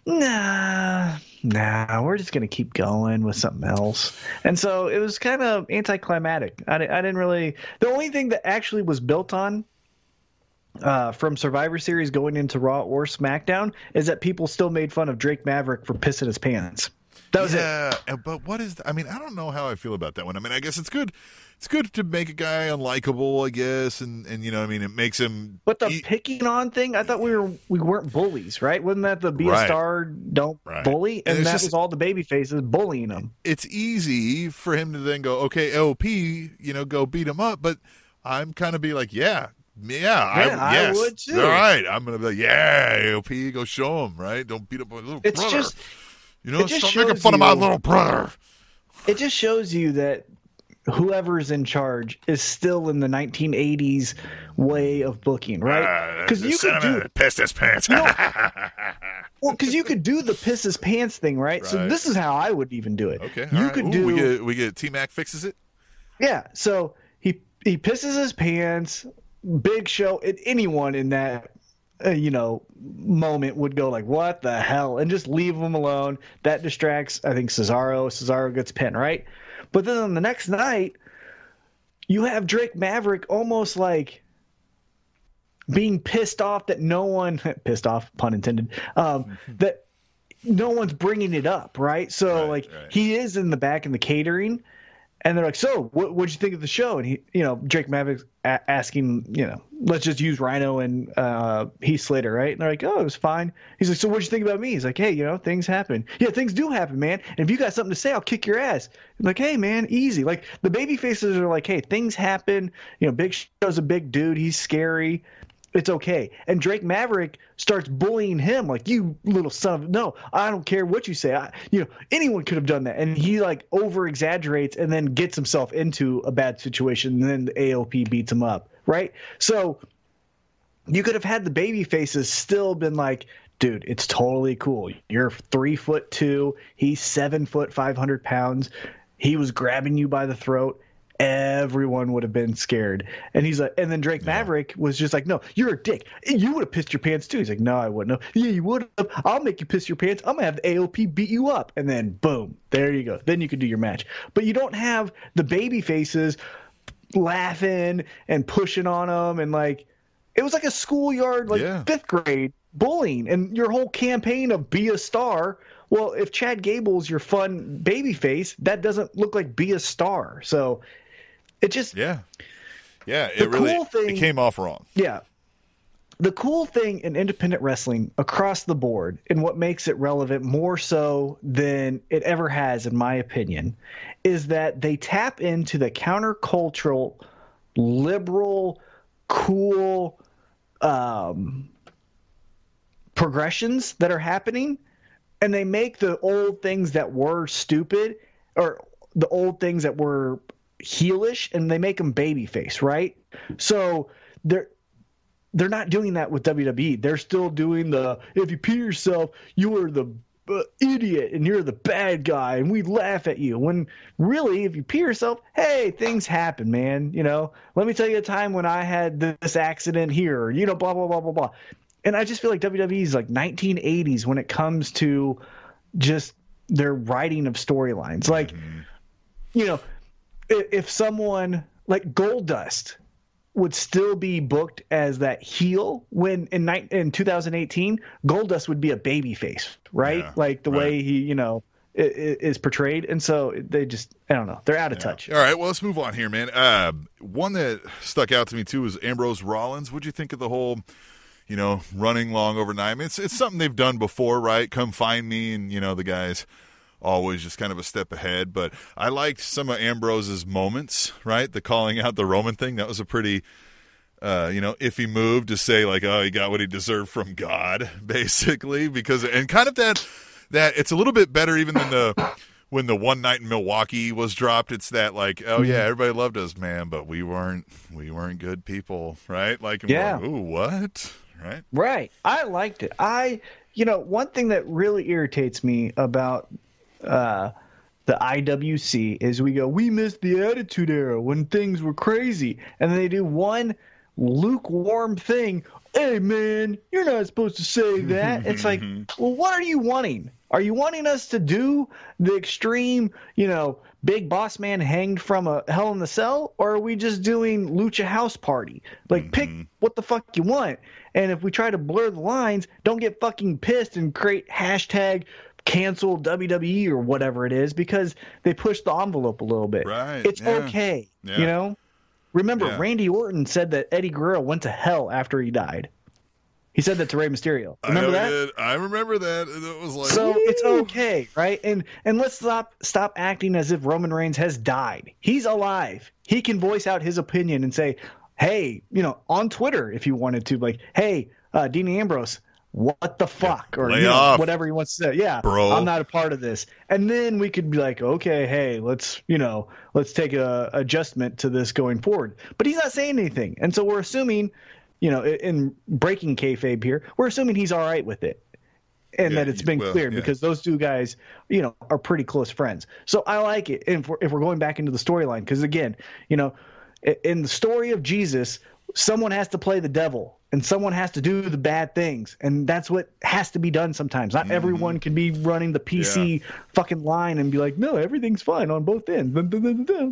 nah, nah, we're just gonna keep going with something else. And so it was kind of anticlimactic. I, I didn't really. The only thing that actually was built on. Uh, from Survivor Series going into Raw or SmackDown is that people still made fun of Drake Maverick for pissing his pants. That was it. yeah, uh, but what is? I mean, I don't know how I feel about that one. I mean, I guess it's good. It's good to make a guy unlikable, I guess, and and you know, I mean, it makes him. But the picking on thing, I thought we were we weren't bullies, right? Wasn't that the be Right. a star, don't Right. bully, And and, that just- was all the baby faces bullying them. it's easy for him to then go, okay, AOP, you know, go beat him up. But I'm kind of be like, yeah, yeah, Yeah, I, I yes, would too. All right, I'm gonna be like, yeah, AOP, go show him, right? Don't beat up my little It's brother. just you know, it just stop making fun of my little brother. it just shows you that whoever's in charge is still in the 1980s way of booking, right? Uh, because you could do pissed his pants. well, because you could do the piss his pants thing, right? So this is how I would even do it. okay, you right. could Ooh, do We get we get T Mac fixes it. Yeah, so he he pisses his pants. Big Show. and Anyone in that uh, you know moment would go like, "What the hell?" and just leave him alone. That distracts. I think Cesaro. Cesaro gets pinned, right? But then on the next night, you have Drake Maverick almost like being pissed off that no one pissed off, pun intended. Um, that no one's bringing it up, right? So Right, like right. he is in the back in the catering, and they're like, "So, what what'd you think of the show?" And he, you know, Drake Maverick asking, you know, let's just use Rhino and uh, Heath Slater, right? And they're like, "Oh, it was fine." He's like, "So, what'd you think about me?" He's like, "Hey, you know, things happen. Yeah, things do happen, man. And if you got something to say, I'll kick your ass." I'm like, "Hey, man, easy." Like the baby faces are like, "Hey, things happen. You know, Big Show's a big dude. He's scary." It's okay. And Drake Maverick starts bullying him like you little son of no, I don't care what you say. I, you know, anyone could have done that. And he like over exaggerates and then gets himself into a bad situation and then the AOP beats him up, right? So you could have had the baby faces still been like, dude, it's totally cool. You're three foot two, he's seven foot five hundred pounds. He was grabbing you by the throat. Everyone would have been scared. And he's like, and then Drake Maverick was just like, no, you're a dick. You would have pissed your pants too. He's like, no, I wouldn't have. Yeah, you would have. I'll make you piss your pants. I'm going to have the AOP beat you up. And then boom, there you go. Then you can do your match. But you don't have the baby faces laughing and pushing on them and like, it was like a schoolyard, like Yeah. fifth grade bullying, and your whole campaign of be a star. Well, if Chad Gable's your fun baby face, that doesn't look like be a star. So it just, yeah. Yeah, It really cool thing- it came off wrong. Yeah. The cool thing in independent wrestling across the board, and what makes it relevant more so than it ever has, in my opinion, is that they tap into the countercultural, liberal, cool um, progressions that are happening, and they make the old things that were stupid or the old things that were heelish, and they make them babyface, right? So they're they're not doing that with WWE. They're still doing the if you pee yourself, you are the uh, idiot and you're the bad guy, and we laugh at you. When really, if you pee yourself, hey, things happen, man. You know, let me tell you a time when I had this accident here. You know, blah blah blah blah blah. And I just feel like WWE is like 1980s when it comes to just their writing of storylines. Like, you know, if, someone like Goldust would still be booked as that heel when in ni- in 2018 Goldust would be a baby face, right? Yeah, like the right. way he, you know, is portrayed, and so they just I don't know, they're out of touch. All right, well, let's move on here, man. Uh, one that stuck out to me too was Ambrose Rollins. What'd you think of the whole, you know, running long overnight? I mean, it's it's something they've done before, right? Come find me, and you know, the guys always just kind of a step ahead. But I liked some of Ambrose's moments, right? The calling out the Roman thing that was a pretty. Uh, you know, iffy move to say like, oh, he got what he deserved from God, basically, because and kind of that that it's a little bit better even than the when the one night in Milwaukee was dropped. It's that like, oh yeah, everybody loved us, man, but we weren't we weren't good people, right? Like, Yeah. like, ooh, what? Right? Right. I liked it. I, you know, one thing that really irritates me about uh, the IWC is we go, we missed the Attitude Era when things were crazy, and they do one lukewarm thing. Hey, man, you're not supposed to say that. it's like, well, what are you wanting? Are you wanting us to do the extreme, you know, big boss man hanged from a hell in the cell, or are we just doing lucha house party? Like, pick what the fuck you want. And if we try to blur the lines, don't get fucking pissed and create hashtag cancel WWE or whatever it is because they pushed the envelope a little bit. Right, It's yeah. okay. Yeah. You know? Remember, Yeah. Randy Orton said that Eddie Guerrero went to hell after he died. He said that to Rey Mysterio. Remember I that? did. I remember that. It was like So it's okay, right? And and let's stop stop acting as if Roman Reigns has died. He's alive. He can voice out his opinion and say, "Hey, you know, on Twitter if you wanted to, like, hey, uh, Dean Ambrose, what the fuck, or lay you know, whatever he wants to say. Yeah, Bro. I'm not a part of this. And then we could be like, okay, hey, let's you know, let's take a adjustment to this going forward. But he's not saying anything, and so we're assuming. You know, in in breaking kayfabe here, we're assuming he's all right with it and Yeah, that it's been well, cleared yeah. because those two guys, you know, are pretty close friends. So I like it. And if we're, if we're going back into the storyline, because again, you know, in the story of Jesus, someone has to play the devil and someone has to do the bad things, and that's what has to be done sometimes. Not mm-hmm. everyone can be running the PC fucking line and be like, no, everything's fine on both ends.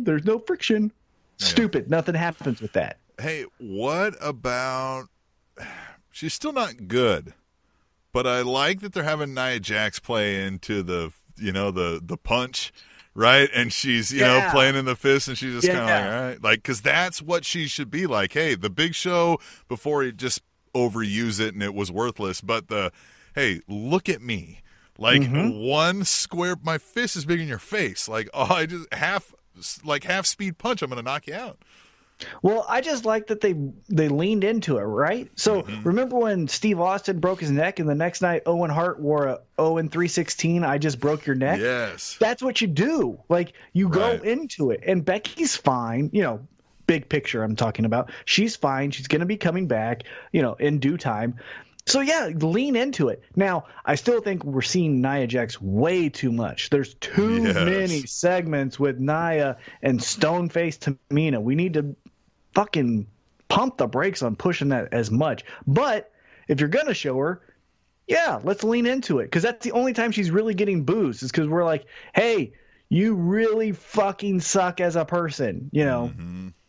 There's no friction. Stupid. Nothing happens with that. Hey, what about? She's still not good, but I like that they're having Nia Jax play into the you know the the punch, right? And she's you know playing in the fist, and she's just kind of like, Yeah. all right, like because that's what she should be like. Hey, the Big Show before he just overuse it and it was worthless, but the hey, look at me. Like Mm-hmm. one square, my fist is bigger than your face. Like oh, I just half, like half speed punch. I'm gonna knock you out. Well, I just like that they they leaned into it, right? So Mm-hmm. remember when Steve Austin broke his neck, and the next night Owen Hart wore a Owen three sixteen. I just broke your neck. Yes. That's what you do. Like you go into it, and Becky's fine. You know, big picture. I'm talking about. She's fine. She's going to be coming back. You know, in due time. So yeah, lean into it. Now, I still think we're seeing Nia Jax way too much. There's too Yes. many segments with Nia and Stoneface Tamina. We need to fucking pump the brakes on pushing that as much. But if you're gonna show her, yeah, let's lean into it because that's the only time she's really getting boost is because we're like, hey, you really fucking suck as a person, you know,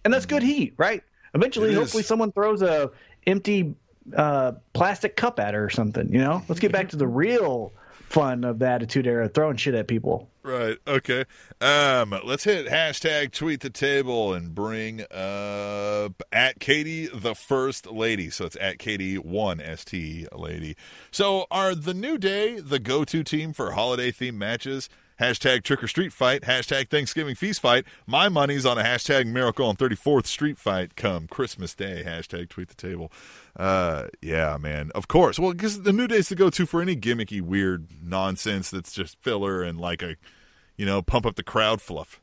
and that's good heat, right? Eventually, Mm-hmm. Hopefully, someone throws a empty uh, plastic cup at her or something. You know, let's get back to the real fun of the Attitude Era, throwing shit at people. Right. Okay. Um, let's hit hashtag tweet the table and bring up at Katie the first lady. So it's at Katie one st lady. So are the New Day the go to team for holiday themed matches? Hashtag trick or street fight. Hashtag Thanksgiving feast fight. My money's on a hashtag miracle on 34th street fight come Christmas Day. Hashtag tweet the table. Uh, yeah, man. Of course. Well, because the New Day's the go to for any gimmicky, weird nonsense that's just filler and like a, you know, pump up the crowd fluff.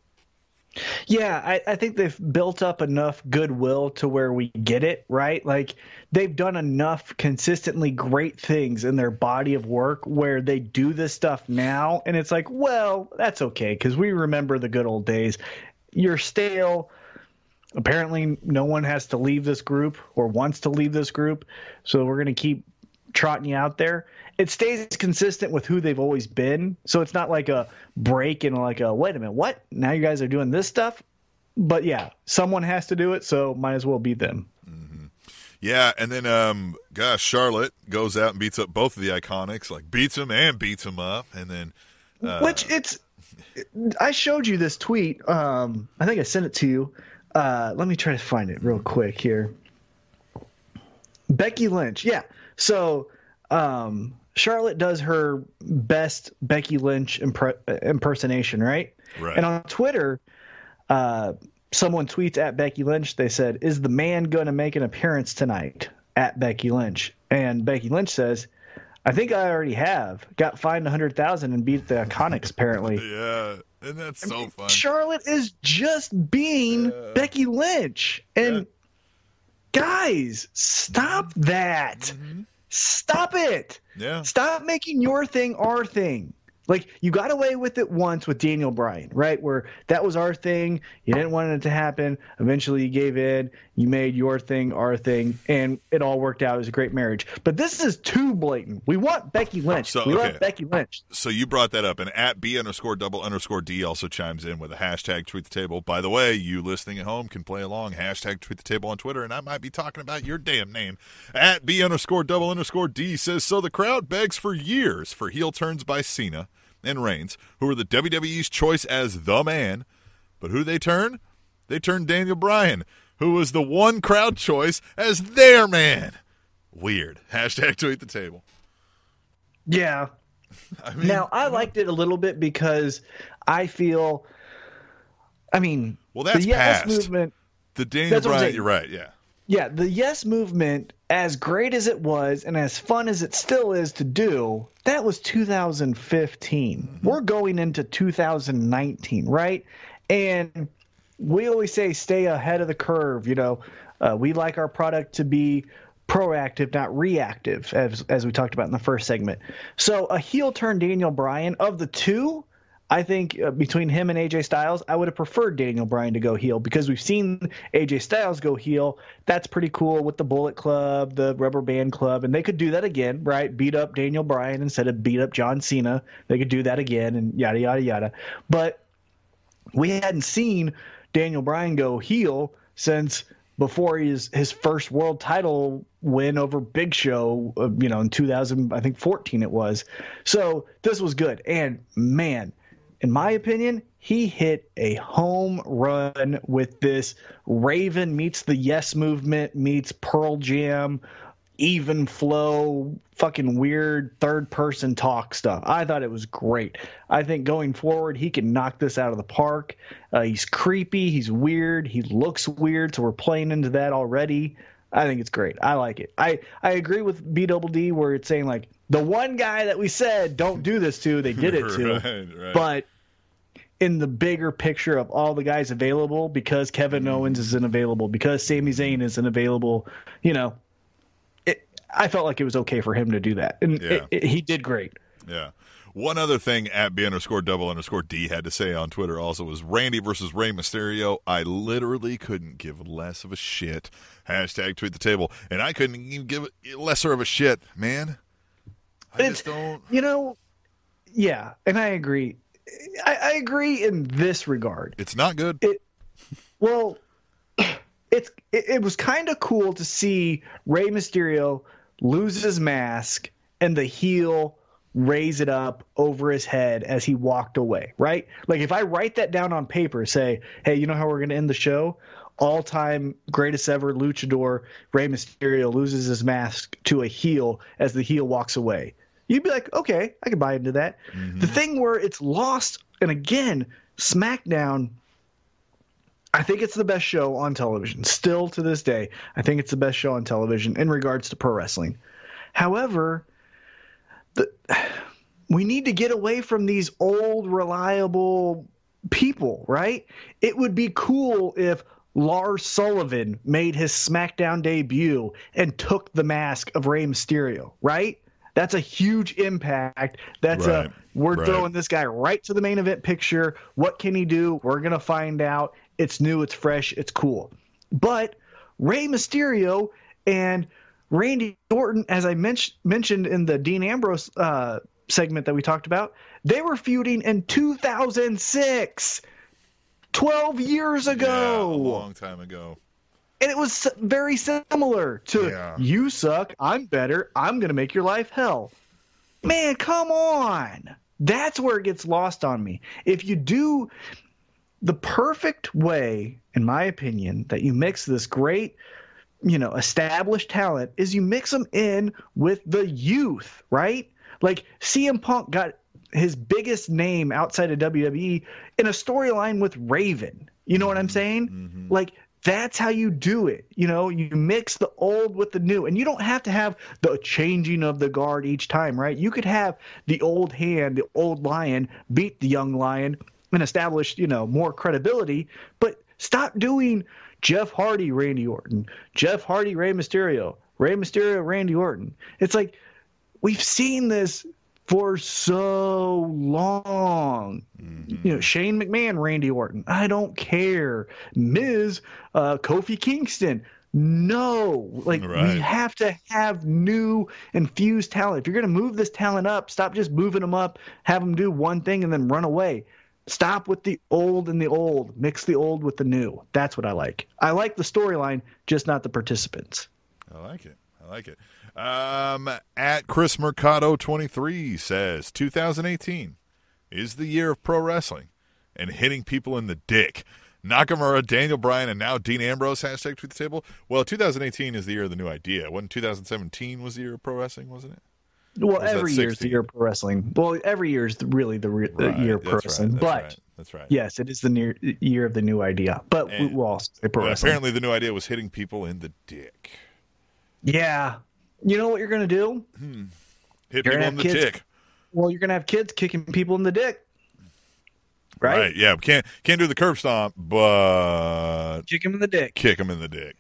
Yeah, I, I think they've built up enough goodwill to where we get it, right? Like they've done enough consistently great things in their body of work where they do this stuff now. And it's like, well, that's okay because we remember the good old days. You're stale. Apparently, no one has to leave this group or wants to leave this group. So we're going to keep trotting you out there. It stays consistent with who they've always been. So it's not like a break and like a wait a minute, what? Now you guys are doing this stuff? But yeah, someone has to do it, so might as well be them. Yeah, and then um, gosh, Charlotte goes out and beats up both of the iconics, like beats them and beats them up, and then Which it's I showed you this tweet. Um I think I sent it to you. Uh let me try to find it real quick here. Becky Lynch. Yeah. So um Charlotte does her best Becky Lynch impre- impersonation, right? Right. And on Twitter, uh, someone tweets at Becky Lynch. They said, "Is the man going to make an appearance tonight?" At Becky Lynch, and Becky Lynch says, "I think I already have. Got fined a hundred thousand and beat the Iconics apparently." yeah, and that's so fun. Charlotte is just being Yeah. Becky Lynch, and guys, stop that! Mm-hmm. Stop it! Yeah, Stop making your thing our thing. Like you got away with it once with Daniel Bryan, right? Where that was our thing. You didn't want it to happen. Eventually, you gave in. You made your thing our thing, and it all worked out. It was a great marriage. But this is too blatant. We want Becky Lynch. So, we okay. love Becky Lynch. so you brought that up, and at b underscore double underscore d also chimes in with a hashtag tweet the table. By the way, you listening at home can play along hashtag tweet the table on Twitter, and I might be talking about your damn name. At b underscore double underscore d says so. The crowd begs for years for heel turns by Cena. And Reigns, who were the WWE's choice as the man. But who they turn? They turned Daniel Bryan, who was the one crowd choice as their man. Weird. Hashtag tweet the table. Yeah. I mean, Now I liked it a little bit because I feel. I mean, Well, that's the yes past. movement. the Daniel Bryan. You're right. Yeah. Yeah, the yes movement, as great as it was and as fun as it still is to do, that was 2015. Mm-hmm. We're going into 2019, right? And we always say stay ahead of the curve. You know, uh, we like our product to be proactive, not reactive, as as we talked about in the first segment. So a heel turn Daniel Bryan of the two. I think uh, between him and AJ Styles, I would have preferred Daniel Bryan to go heel because we've seen AJ Styles go heel. That's pretty cool with the Bullet Club, the Rubber Band Club, and they could do that again, right? Beat up Daniel Bryan instead of beat up John Cena. They could do that again and yada, yada, yada. But we hadn't seen Daniel Bryan go heel since before his his first world title win over Big Show, uh, you know, in 2000, I think 14 it was. So this was good, and man, in my opinion, he hit a home run with this Raven meets the Yes Movement meets Pearl Jam. Even flow, fucking weird third person talk stuff. I thought it was great. I think going forward, he can knock this out of the park. Uh, he's creepy, he's weird, he looks weird, so we're playing into that already. I think it's great. I like it. I, I agree with B Double D where it's saying like the one guy that we said don't do this to, they did it to. right, right. But in the bigger picture of all the guys available, because Kevin mm-hmm. Owens isn't available, because Sami Zayn isn't available, you know, it, I felt like it was okay for him to do that, and Yeah. it, it, he did great. Yeah. One other thing at B underscore double underscore D had to say on Twitter also was Randy versus Rey Mysterio. I literally couldn't give less of a shit. Hashtag tweet the table. And I couldn't even give lesser of a shit, man. I It's- just don't. You know, yeah, and I agree. I, I agree in this regard. It's not good. It well, it's it, it was kind of cool to see Rey Mysterio lose his mask and the heel raise it up over his head as he walked away. Right? Like if I write that down on paper, say, hey, you know how we're going to end the show? All time greatest ever luchador Rey Mysterio loses his mask to a heel as the heel walks away. You'd be like, okay, I can buy into that. Mm-hmm. The thing where it's lost, and again, SmackDown I think it's the best show on television. Still to this day, I think it's the best show on television in regards to pro wrestling. However, the, we need to get away from these old, reliable people, right? It would be cool if Lars Sullivan made his SmackDown debut and took the mask of Rey Mysterio, right? That's a huge impact. That's Right, a we're right. throwing this guy right to the main event picture. What can he do? We're gonna find out. It's new, it's fresh, it's cool. But Rey Mysterio and Randy Orton, as I men- mentioned in the Dean Ambrose uh, segment that we talked about, they were feuding in 2006, 12 years Yeah, ago. a long time ago. And it was very similar to Yeah. you suck, I'm better, I'm going to make your life hell. Man, come on. That's where it gets lost on me. If you do the perfect way, in my opinion, that you mix this great, you know, established talent is you mix them in with the youth, right? Like CM Punk got his biggest name outside of WWE in a storyline with Raven. You know what I'm saying? Mm-hmm. Like that's how you do it. You know, you mix the old with the new, and you don't have to have the changing of the guard each time, right? You could have the old hand, the old lion beat the young lion and establish, you know, more credibility, but stop doing Jeff Hardy, Randy Orton, Jeff Hardy, Rey Mysterio, Rey Mysterio, Randy Orton. It's like we've seen this for so long. You know, Shane McMahon, Randy Orton. I don't care. Miz, uh, Kofi Kingston. No, like we have to have new infused talent. If you're going to move this talent up, stop just moving them up, have them do one thing and then run away. Stop with the old and the old. Mix the old with the new. That's what I like. I like the storyline, just not the participants. I like it. I like it. Um, at Chris Mercado twenty three says 2018. is the year of pro wrestling and hitting people in the dick. Nakamura, Daniel Bryan, and now Dean Ambrose hashtag tweet the table. Well, 2018 is the year of the new idea. Wasn't 2017 was the year of pro wrestling, wasn't it? Well, every year is the year of pro wrestling. Well, every year is really the, re- the year of pro wrestling. Right, but that's right. That's right. yes, it is the near, year of the new idea. But we- And- we'll also say pro But wrestling. apparently, the new idea was hitting people in the dick. Yeah. You know what you're going to do? Hmm. Hit You're people in the kids- dick. Well, you're going to have kids kicking people in the dick. Right? Yeah. Can't can't do the curb stomp, but Kick them in the dick. kick them in the dick.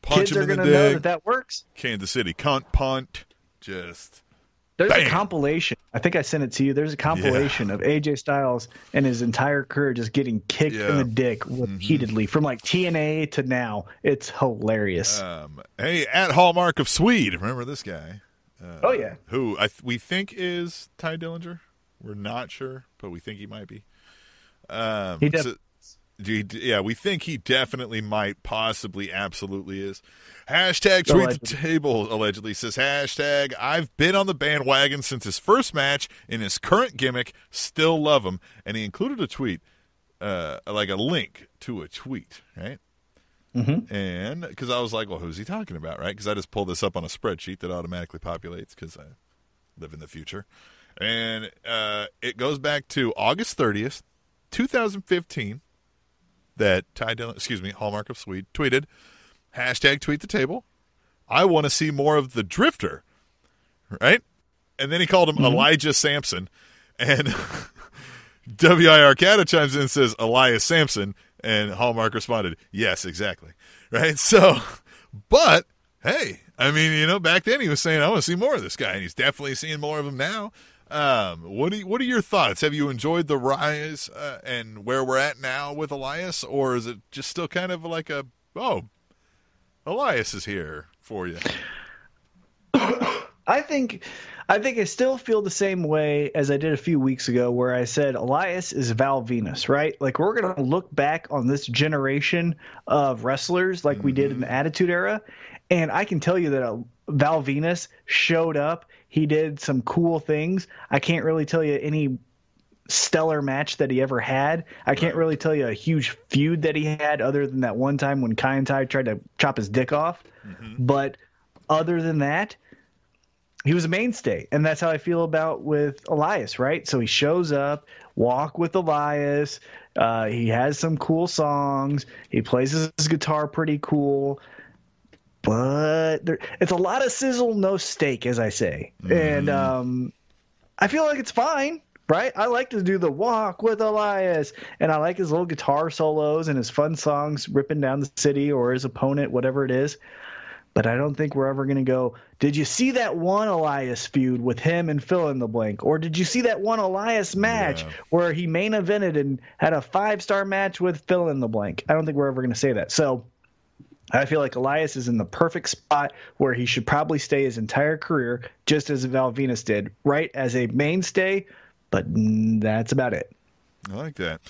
Punch Kids him are in the to know dick. that that works. Kansas City cunt punt. Just There's Bam. a compilation. I think I sent it to you. There's a compilation of AJ Styles and his entire career just getting kicked Yeah. in the dick repeatedly from like TNA to now. It's hilarious. um, hey, at Hallmark of Swede. Remember this guy? oh yeah. Who I th- we think is Tye Dillinger. We're not sure, but we think he might be. Um, He def- so- he- yeah, we think he definitely might, possibly, absolutely is. Hashtag tweet the table allegedly says hashtag I've been on the bandwagon since his first match in his current gimmick. Still love him, and he included a tweet, uh, like a link to a tweet, right? Mm-hmm. And because I was like, well, who's he talking about, right? Because I just pulled this up on a spreadsheet that automatically populates because I live in the future. And uh, it goes back to August 30th, 2015, that Ty Dillon, excuse me, Hallmark of Swede tweeted, hashtag tweet the table. I want to see more of the Drifter, right? And then he called him mm-hmm. Elijah Sampson. And WIR Cata chimes in and says Elias Samson, and Hallmark responded, "Yes, exactly." Right. So, but hey, I mean, you know, back then he was saying, "I want to see more of this guy," and he's definitely seeing more of him now. Um, what do you, what are your thoughts? Have you enjoyed the rise uh, and where we're at now with Elias, or is it just still kind of like a oh, Elias is here for you? I think I think I still feel the same way as I did a few weeks ago where I said Elias is Val Venis, right? Like we're going to look back on this generation of wrestlers like we did in the Attitude Era and I can tell you that Val Venis showed up, he did some cool things. I can't really tell you any stellar match that he ever had. I can't really tell you a huge feud that he had other than that one time when Kaientai tried to chop his dick off. But other than that, he was a mainstay, and that's how I feel about with Elias, right? So he shows up, walk with Elias. Uh, he has some cool songs. He plays his guitar pretty cool, but there, it's a lot of sizzle, no steak, as I say. And um, I feel like it's fine, right? I like to do the walk with Elias, and I like his little guitar solos and his fun songs ripping down the city or his opponent, whatever it is but I don't think we're ever going to go. Did you see that one Elias feud with him and fill in the blank? Or did you see that one Elias match Yeah. where he main evented and had a five star match with fill in the blank? I don't think we're ever going to say that. So I feel like Elias is in the perfect spot where he should probably stay his entire career, just as Val Venis did, right? As a mainstay, but that's about it. I like that.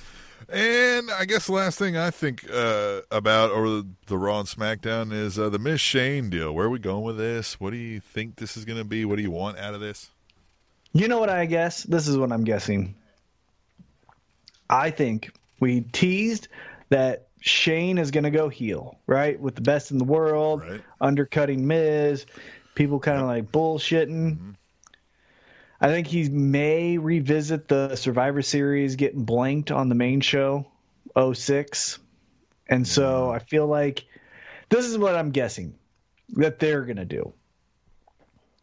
And I guess the last thing I think uh, about over the, the Raw and SmackDown is uh, the Miz Shane deal. Where are we going with this? What do you think this is going to be? What do you want out of this? You know what I guess? This is what I'm guessing. I think we teased that Shane is going to go heel, right? With the best in the world, Right. undercutting Miz, people kind of like bullshitting. Mm-hmm. I think he may revisit the Survivor Series getting blanked on the main show 06. And so mm-hmm. I feel like this is what I'm guessing that they're going to do.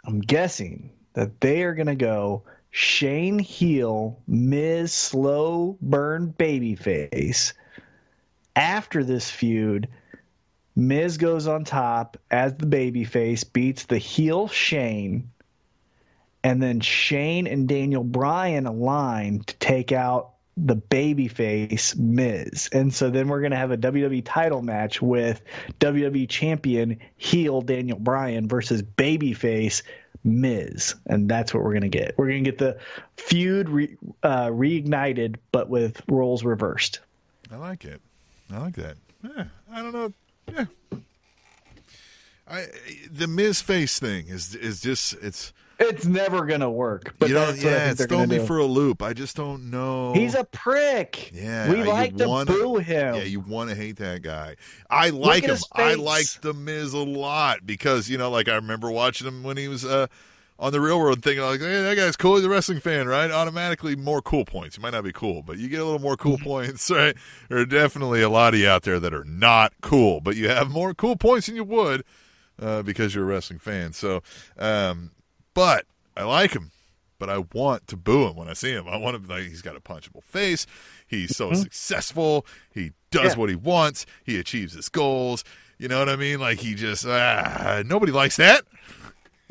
I'm guessing that they are going to go Shane heel, Miz slow burn babyface. After this feud, Miz goes on top as the babyface, beats the heel Shane, and then Shane and Daniel Bryan align to take out the babyface Miz. And so then we're going to have a WWE title match with WWE champion heel Daniel Bryan versus babyface Miz. And that's what we're going to get. We're going to get the feud re, uh, reignited, but with roles reversed. I like it. I like that. Yeah, I don't know. Yeah. I the Miz face thing is is just it's It's never gonna work. But you know, that's yeah, it's they're throwing gonna me do. for a loop. I just don't know. He's a prick. Yeah, we like to wanna- boo him. Yeah, you want to hate that guy. I like at him. I like the Miz a lot because you know, like I remember watching him when he was uh, on the Real World, thinking like, "Hey, that guy's cool. He's a wrestling fan, right?" Automatically, more cool points. You might not be cool, but you get a little more cool points, right? There are definitely a lot of you out there that are not cool, but you have more cool points than you would uh, because you're a wrestling fan. So, um, but I like him but I want to boo him when I see him. I want to like he's got a punchable face. He's so successful. He does Mm-hmm. Yeah. what he wants. He achieves his goals. You know what I mean? Like he just ah, nobody likes that.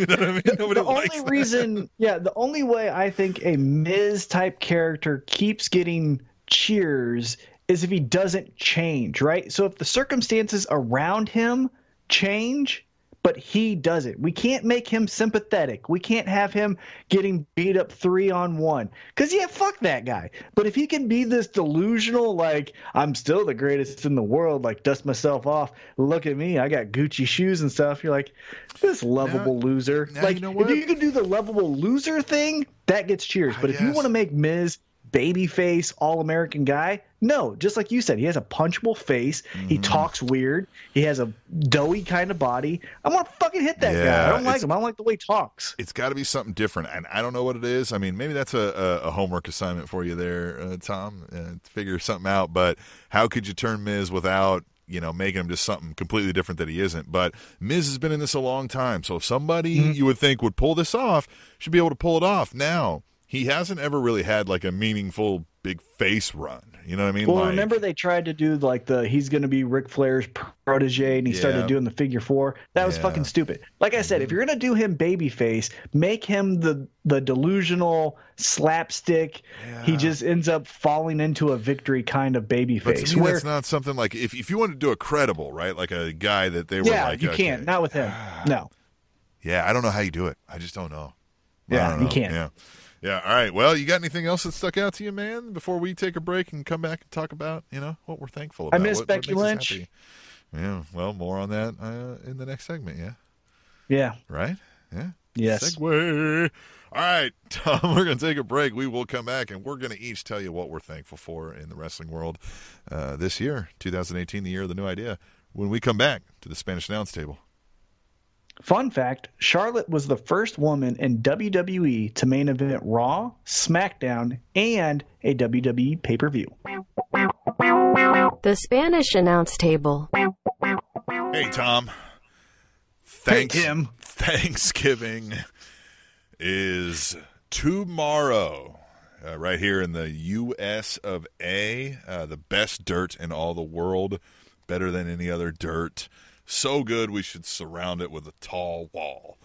You know what I mean? Nobody the only that. reason, yeah, the only way I think a Miz type character keeps getting cheers is if he doesn't change, right? So if the circumstances around him change, but he does it. we can't make him sympathetic. We can't have him getting beat up three on one. Because, yeah, fuck that guy. But if he can be this delusional, like, I'm still the greatest in the world, like, dust myself off, look at me, I got Gucci shoes and stuff, you're like, this lovable loser. now like, you know if you can do the lovable loser thing, that gets cheers. I But if you want to make Miz babyface, all American guy, no, just like you said, he has a punchable face. He Mm-hmm. talks weird. He has a doughy kind of body. I'm gonna fucking hit that guy. I don't like him. I don't like the way he talks. It's got to be something different, and I don't know what it is. I mean, maybe that's a, a, a homework assignment for you there, uh, Tom. Uh, figure something out. But how could you turn Miz without you know making him just something completely different that he isn't? But Miz has been in this a long time, so if somebody Mm-hmm. you would think would pull this off should be able to pull it off. Now he hasn't ever really had like a meaningful big face run. You know what I mean? Well, like, remember they tried to do like the he's going to be Ric Flair's protege, and he Yeah. started doing the figure four. That was Yeah. Mm-hmm. fucking stupid. Like I said, if you're going to do him babyface, make him the the delusional slapstick. He just ends up falling into a victory kind of But babyface. to me, Where that's not something like if if you want to do a credible, right? Like a guy that they were yeah, like, you okay, can't. Not with him. No. Yeah, I don't know how you do it. I just don't know. Yeah, you know. can't. Yeah. Yeah. All right. Well, you got anything else that stuck out to you, man, before we take a break and come back and talk about, you know, what we're thankful about. I miss what, Becky what Lynch. Yeah. Well, more on that uh, in the next segment. Yeah. Yeah. Right? Yeah. Yes. Segway. All right, Tom, we're going to take a break. We will come back and we're going to each tell you what we're thankful for in the wrestling world uh, this year, 2018, the year of the new idea, when we come back to the Spanish announce table. Fun fact Charlotte was the first woman in WWE to main event Raw, SmackDown, and a WWE pay per view. The Spanish announce table. Hey, Tom. Thanks, Hey, Tim. Thanksgiving is tomorrow, uh, right here in the U.S. of A. Uh, the best dirt in all the world, better than any other dirt. So good, we should surround it with a tall wall.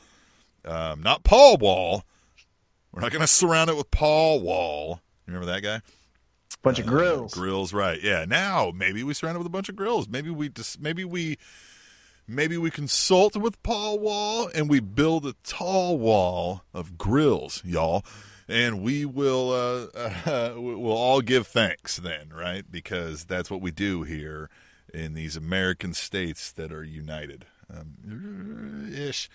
Um, not Paul Wall. We're not going to surround it with Paul Wall. You remember that guy? Bunch of grills. Grills, right? Yeah. Now maybe we surround it with a bunch of grills. Maybe we just maybe we maybe we consult with Paul Wall and we build a tall wall of grills, y'all. And we will uh, uh, we'll all give thanks then, right? Because that's what we do here in these American states that are united, um, ish.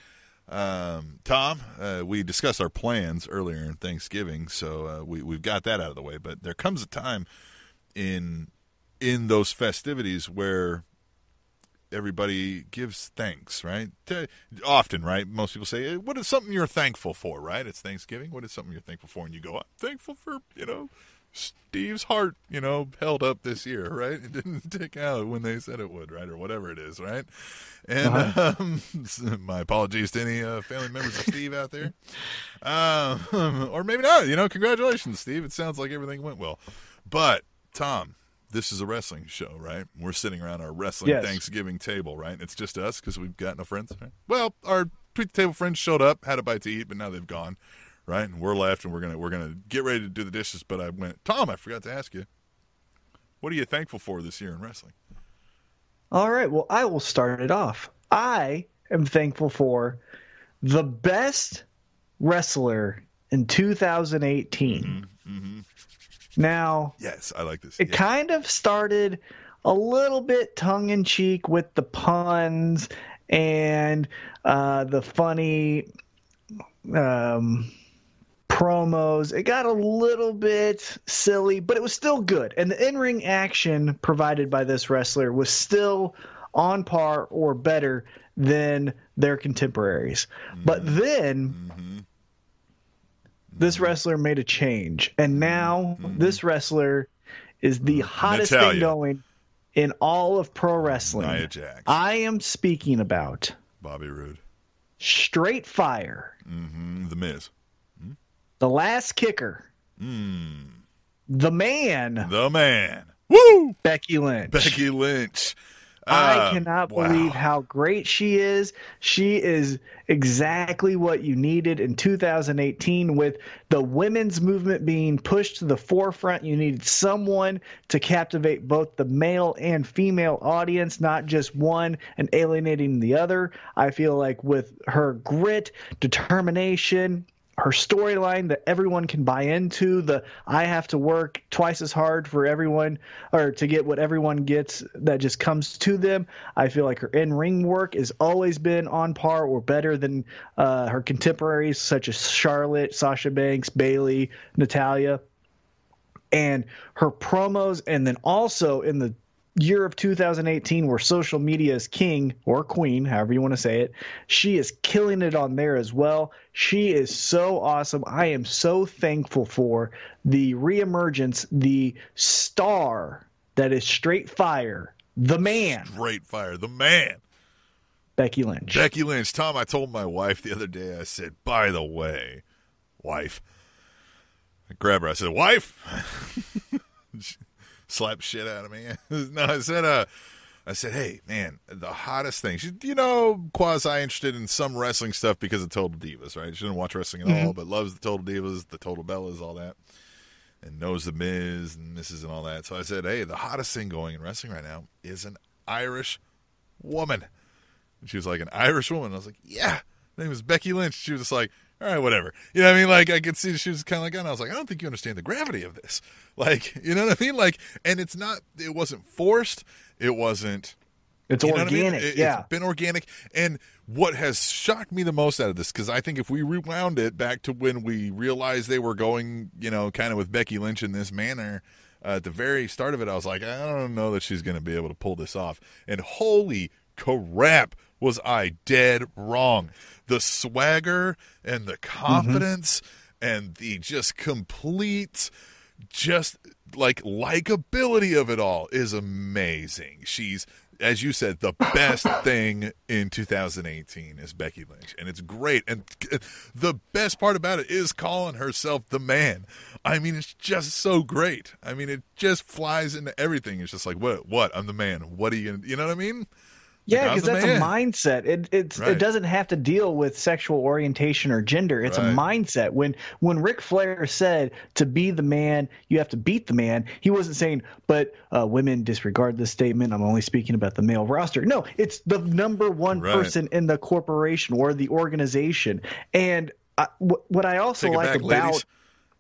Um, Tom, uh, we discussed our plans earlier in Thanksgiving, so uh, we we've got that out of the way. But there comes a time in in those festivities where everybody gives thanks, right? Often, right? Most people say, "Eh, "What is something you're thankful for?" Right? It's Thanksgiving. What is something you're thankful for? And you go, "I'm thankful for you know." Steve's heart, you know, held up this year, right? It didn't tick out when they said it would, right, or whatever it is, right? And um, my apologies to any uh, family members of Steve out there, um, or maybe not. You know, congratulations, Steve. It sounds like everything went well, but Tom, this is a wrestling show, right? We're sitting around our wrestling Yes. Thanksgiving table, right? It's just us because we've got no friends. Right? Well, our tweet the table friends showed up, had a bite to eat, but now they've gone, right? And we're left, and we're gonna we're gonna get ready to do the dishes. But I went, Tom, I forgot to ask you, what are you thankful for this year in wrestling? All right. Well, I will start it off. I am thankful for the best wrestler in 2018. Now, Yes, I like this. it Yeah. kind of started a little bit tongue in cheek with the puns and uh, the funny um, promos. It got a little bit silly, but it was still good. And the in ring action provided by this wrestler was still on par or better than their contemporaries. But mm-hmm. then mm-hmm. this wrestler made a change, and now mm-hmm. this wrestler is the hottest Natalya. thing going in all of pro wrestling. Nia Jax. I am speaking about Bobby Roode. Straight Fire, hmm The Miz. The Lass Kicker, the man, The man. Woo! Becky Lynch. Becky Lynch. I Uh, cannot wow. believe how great she is. She is exactly what you needed in 2018 with the women's movement being pushed to the forefront. You needed someone to captivate both the male and female audience, not just one and alienating the other. I feel like with her grit, determination, her storyline that everyone can buy into the i have to work twice as hard for everyone or to get what everyone gets that just comes to them. I feel like her in-ring work has always been on par or better than uh, her contemporaries such as charlotte sasha banks bayley natalya. And her promos and then also in the year of 2018 where social media is king or queen however you want to say it she is killing it on there as well she is so awesome i am so thankful for the reemergence the star that is straight fire the man Straight fire. The man. becky lynch Becky Lynch. Tom, I told my wife the other day, I said, by the way, wife. I grabbed her. I said, wife. She Slapped shit out of me. no, I said, uh, I said, hey, man, the hottest thing. She's, you know, quasi interested in some wrestling stuff because of Total Divas, right? She doesn't watch wrestling at all, but loves the Total Divas, the Total Bellas, all that, and knows the Miz and Mrs. and all that. So I said, hey, the hottest thing going in wrestling right now is an Irish woman. And she was like, an Irish woman. I was like, yeah. Her name was Becky Lynch. She was just like, all right, whatever. You know what I mean? Like, I could see she was kind of like, and I was like, I don't think you understand the gravity of this. Like, you know what I mean? Like, and it's not, it wasn't forced. It wasn't, it's what I mean? organic It- yeah It's been organic. And what has shocked me the most out of this, because I think if we rewound it back to when we realized they were going, you know, kind of with Becky Lynch in this manner, uh, at the very start of it, I was like, I don't know that she's going to be able to pull this off. And holy crap, was I dead wrong. The swagger and the mm-hmm. confidence and the just complete just like likability of it all is amazing. She's as you said, the best thing in 2018 is Becky Lynch, and it's great. And the best part about it is calling herself the man. I mean, it's just so great. I mean, it just flies into everything. It's just like, what? What? I'm the man. What are you gonna? You know what I mean? Yeah, because that's man. a mindset. It it's Right. it doesn't have to deal with sexual orientation or gender. It's a mindset. When when Ric Flair said to be the man, you have to beat the man. He wasn't saying, but uh, women disregard this statement. I'm only speaking about the male roster. No, it's the number one Right. person in the corporation or the organization. And I, wh- what I also Take like back, about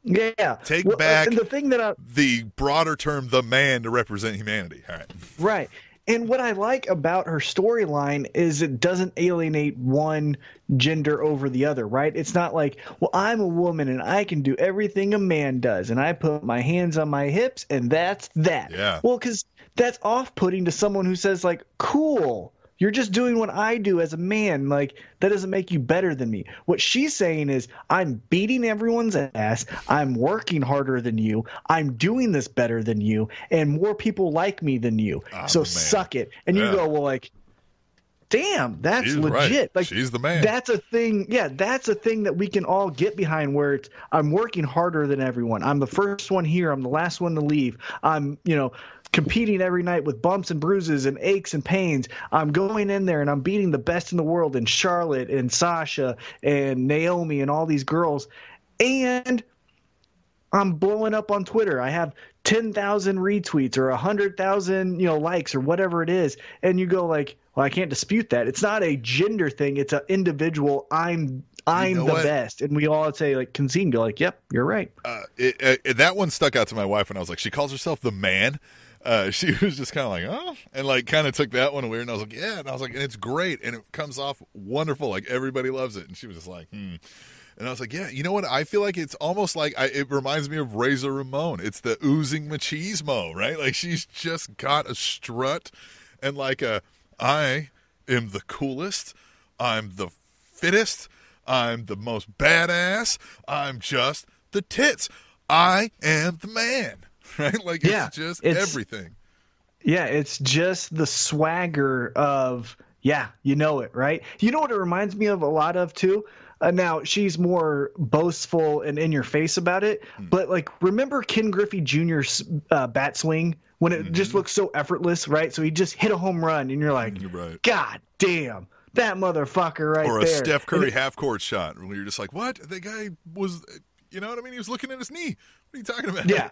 ladies. yeah, Take Well, uh, back- the thing that I The broader term, the man, to represent humanity. All right. Right. And what I like about her storyline is it doesn't alienate one gender over the other, right? It's not like, well, I'm a woman and I can do everything a man does, and I put my hands on my hips, and that's that. Yeah. Well, because that's off putting to someone who says, like, cool. You're just doing what I do as a man. Like, that doesn't make you better than me. What she's saying is, I'm beating everyone's ass. I'm working harder than you. I'm doing this better than you. And more people like me than you. I'm so man. suck it. And you go, well, like, damn, that's She's legit. right. Like, She's the man. That's a thing. Yeah, that's a thing that we can all get behind where it's, I'm working harder than everyone. I'm the first one here. I'm the last one to leave. I'm, you know, competing every night with bumps and bruises and aches and pains. I'm going in there and I'm beating the best in the world and Charlotte and Sasha and Naomi and all these girls. And I'm blowing up on Twitter. I have 10,000 retweets or 100,000, you know, likes or whatever it is. And you go like, well, I can't dispute that. It's not a gender thing. It's an individual. I'm I'm know the what? best. And we all say like concede and go like, yep, you're right. uh, it, it, that one stuck out to my wife when I was like, she calls herself the man. Uh, she was just kind of like, oh, and like kind of took that one away. And I was like, yeah. And I was like, and it's great. And it comes off wonderful. Like everybody loves it. And she was just like, hmm. And I was like, yeah, you know what? I feel like it's almost like I, it reminds me of Razor Ramon. It's the oozing machismo, right? Like she's just got a strut and like a, I am the coolest. I'm the fittest. I'm the most badass. I'm just the tits. I am the man, right? Like it's Yeah, just it's- everything. Yeah, it's just the swagger of yeah, you know it, right? You know what it reminds me of a lot of too. Uh, now she's more boastful and in your face about it, but like remember Ken Griffey Jr.'s uh, bat swing when it just looks so effortless, right? So he just hit a home run, and you're like, You're right. God damn, that motherfucker right there. or a there. Steph Curry it- half court shot where you're just like, what? The guy was, you know what I mean? He was looking at his knee. What are you talking about? Yeah.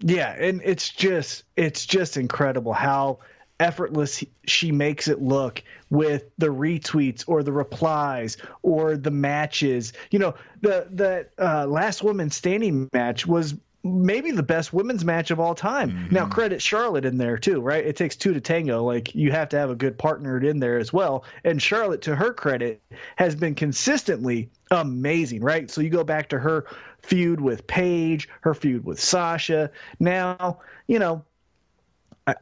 Yeah, and it's just it's just incredible how effortless she makes it look with the retweets or the replies or the matches. You know, the the uh, last woman standing match was maybe the best women's match of all time. Mm-hmm. Now credit Charlotte in there too, right? It takes two to tango. Like you have to have a good partner in there as well. And Charlotte to her credit has been consistently amazing, right? So you go back to her feud with Paige, her feud with Sasha. Now, you know,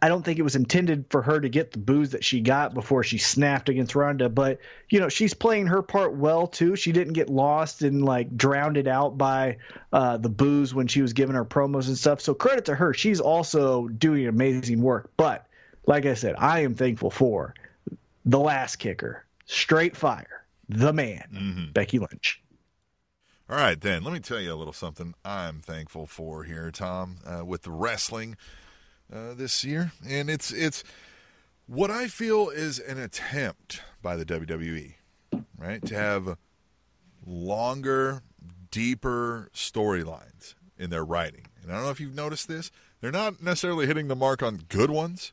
I- don't think it was intended for her to get the booze that she got before she snapped against Ronda, but you know she's playing her part well too. She didn't get lost and like drowned it out by uh, the booze when she was giving her promos and stuff. So credit to her. She's also doing amazing work. But like I said, I am thankful for the Lass Kicker, straight fire, the man, Becky Lynch. All right, then let me tell you a little something I'm thankful for here, Tom, uh, with the wrestling uh, this year, and it's it's what I feel is an attempt by the WWE, right, to have longer, deeper storylines in their writing. And I don't know if you've noticed this; they're not necessarily hitting the mark on good ones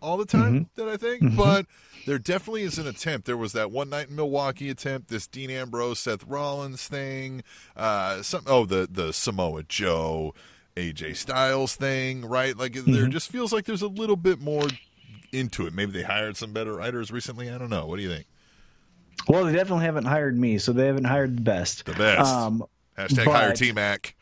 all the time that I think, but there definitely is an attempt. There was that one night in Milwaukee attempt, this Dean Ambrose, Seth Rollins thing, uh, some oh the the Samoa Joe, AJ Styles thing, right? Like there just feels like there's a little bit more into it. Maybe they hired some better writers recently. I don't know. What do you think? Well, they definitely haven't hired me, so they haven't hired the best. The best. Um, Hashtag but- hire T Mac.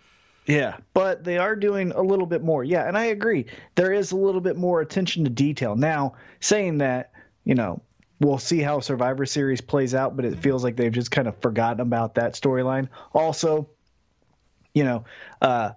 Yeah, but they are doing a little bit more. Yeah, and I agree. There is a little bit more attention to detail. Now, saying that, you know, we'll see how Survivor Series plays out, but it feels like they've just kind of forgotten about that storyline. Also, you know, uh,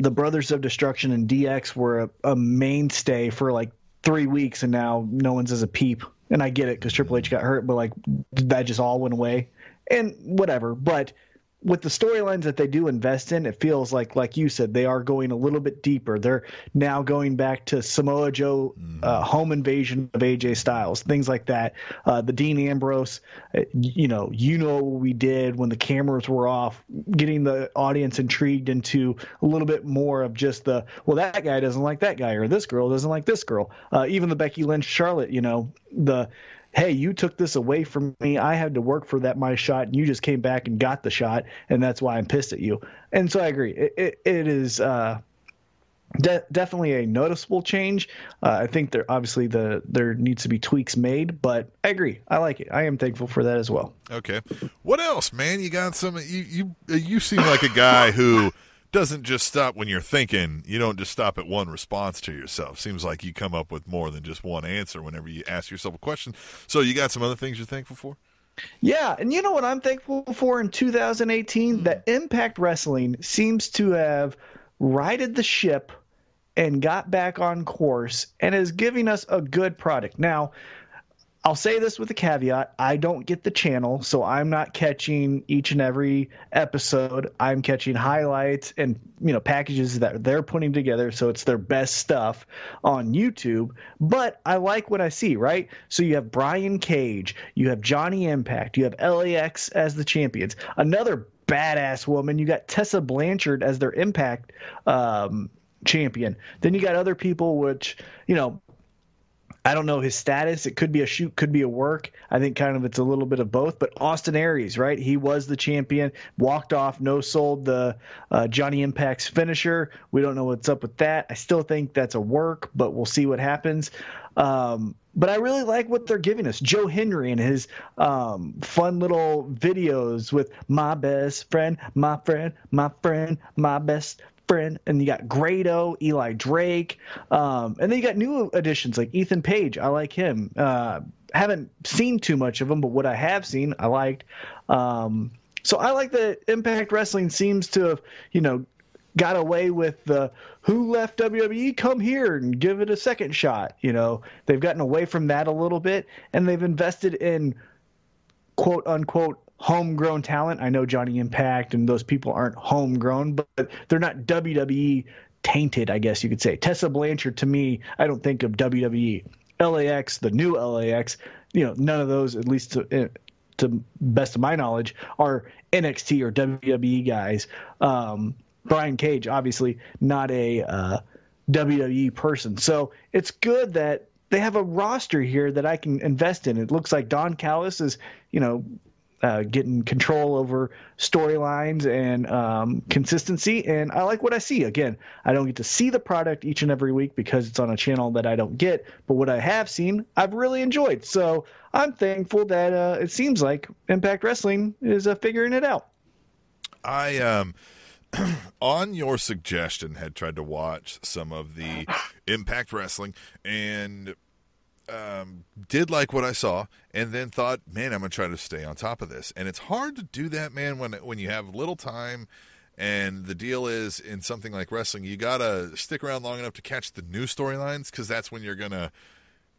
the Brothers of Destruction and DX were a, a mainstay for like three weeks, and now no one's as a peep. And I get it because Triple H got hurt, but like that just all went away, and whatever. But with the storylines that they do invest in, it feels like, like you said, they are going a little bit deeper. They're now going back to Samoa Joe, uh, home invasion of AJ Styles, things like that. Uh, the Dean Ambrose, uh, you know, you know what we did when the cameras were off, getting the audience intrigued into a little bit more of just the, well, that guy doesn't like that guy, or this girl doesn't like this girl. Uh, even the Becky Lynch Charlotte, you know, the hey, you took this away from me. I had to work for that my shot, and you just came back and got the shot, and that's why I'm pissed at you. And so I agree. It it, it is uh, de- definitely a noticeable change. Uh, I think there obviously the there needs to be tweaks made, but I agree. I like it. I am thankful for that as well. Okay. What else, man? You got some. You you you seem like a guy who doesn't just stop when you're thinking. You don't just stop at one response to yourself. Seems like you come up with more than just one answer whenever you ask yourself a question. So you got some other things you're thankful for? Yeah, and you know what I'm thankful for in 2018? That hmm. Impact Wrestling seems to have righted the ship and got back on course and is giving us a good product. Now, I'll say this with a caveat. I don't get the channel, so I'm not catching each and every episode. I'm catching highlights and, you know, packages that they're putting together, so it's their best stuff on YouTube. But I like what I see, right? So you have Brian Cage, you have Johnny Impact, you have LAX as the champions. Another badass woman, you got Tessa Blanchard as their Impact um, champion. Then you got other people which, you know, I don't know his status. It could be a shoot, could be a work. I think kind of it's a little bit of both. But Austin Aries, right? He was the champion, walked off, no sold the uh, Johnny Impact's finisher. We don't know what's up with that. I still think that's a work, but we'll see what happens. Um, but I really like what they're giving us. Joe Hendry and his um, fun little videos with my best friend, my friend, my friend, my best and you got Grado, Eli Drake, um, and then you got new additions like Ethan Page. I like him. Uh, haven't seen too much of him, but what I have seen, I liked. Um, so I like that Impact Wrestling seems to have, you know, got away with the who left WWE, come here and give it a second shot. You know, they've gotten away from that a little bit, and they've invested in quote unquote homegrown talent. I know Johnny Impact and those people aren't homegrown, but they're not WWE tainted, I guess you could say. Tessa Blanchard, to me, I don't think of WWE. LAX, the new LAX, you know, none of those, at least to, eh, to best of my knowledge, are NXT or WWE guys. Um, Brian Cage, obviously, not a uh, WWE person. So it's good that they have a roster here that I can invest in. It looks like Don Callis is, you know, uh, getting control over storylines and um, consistency. And I like what I see. Again, I don't get to see the product each and every week because it's on a channel that I don't get. But what I have seen, I've really enjoyed. So I'm thankful that uh, it seems like Impact Wrestling is uh, figuring it out. I um on your suggestion had tried to watch some of the Impact Wrestling and um, did like what I saw, and then thought, man, I'm gonna try to stay on top of this. And it's hard to do that, man, when when you have little time. And the deal is, in something like wrestling, you gotta stick around long enough to catch the new storylines because that's when you're gonna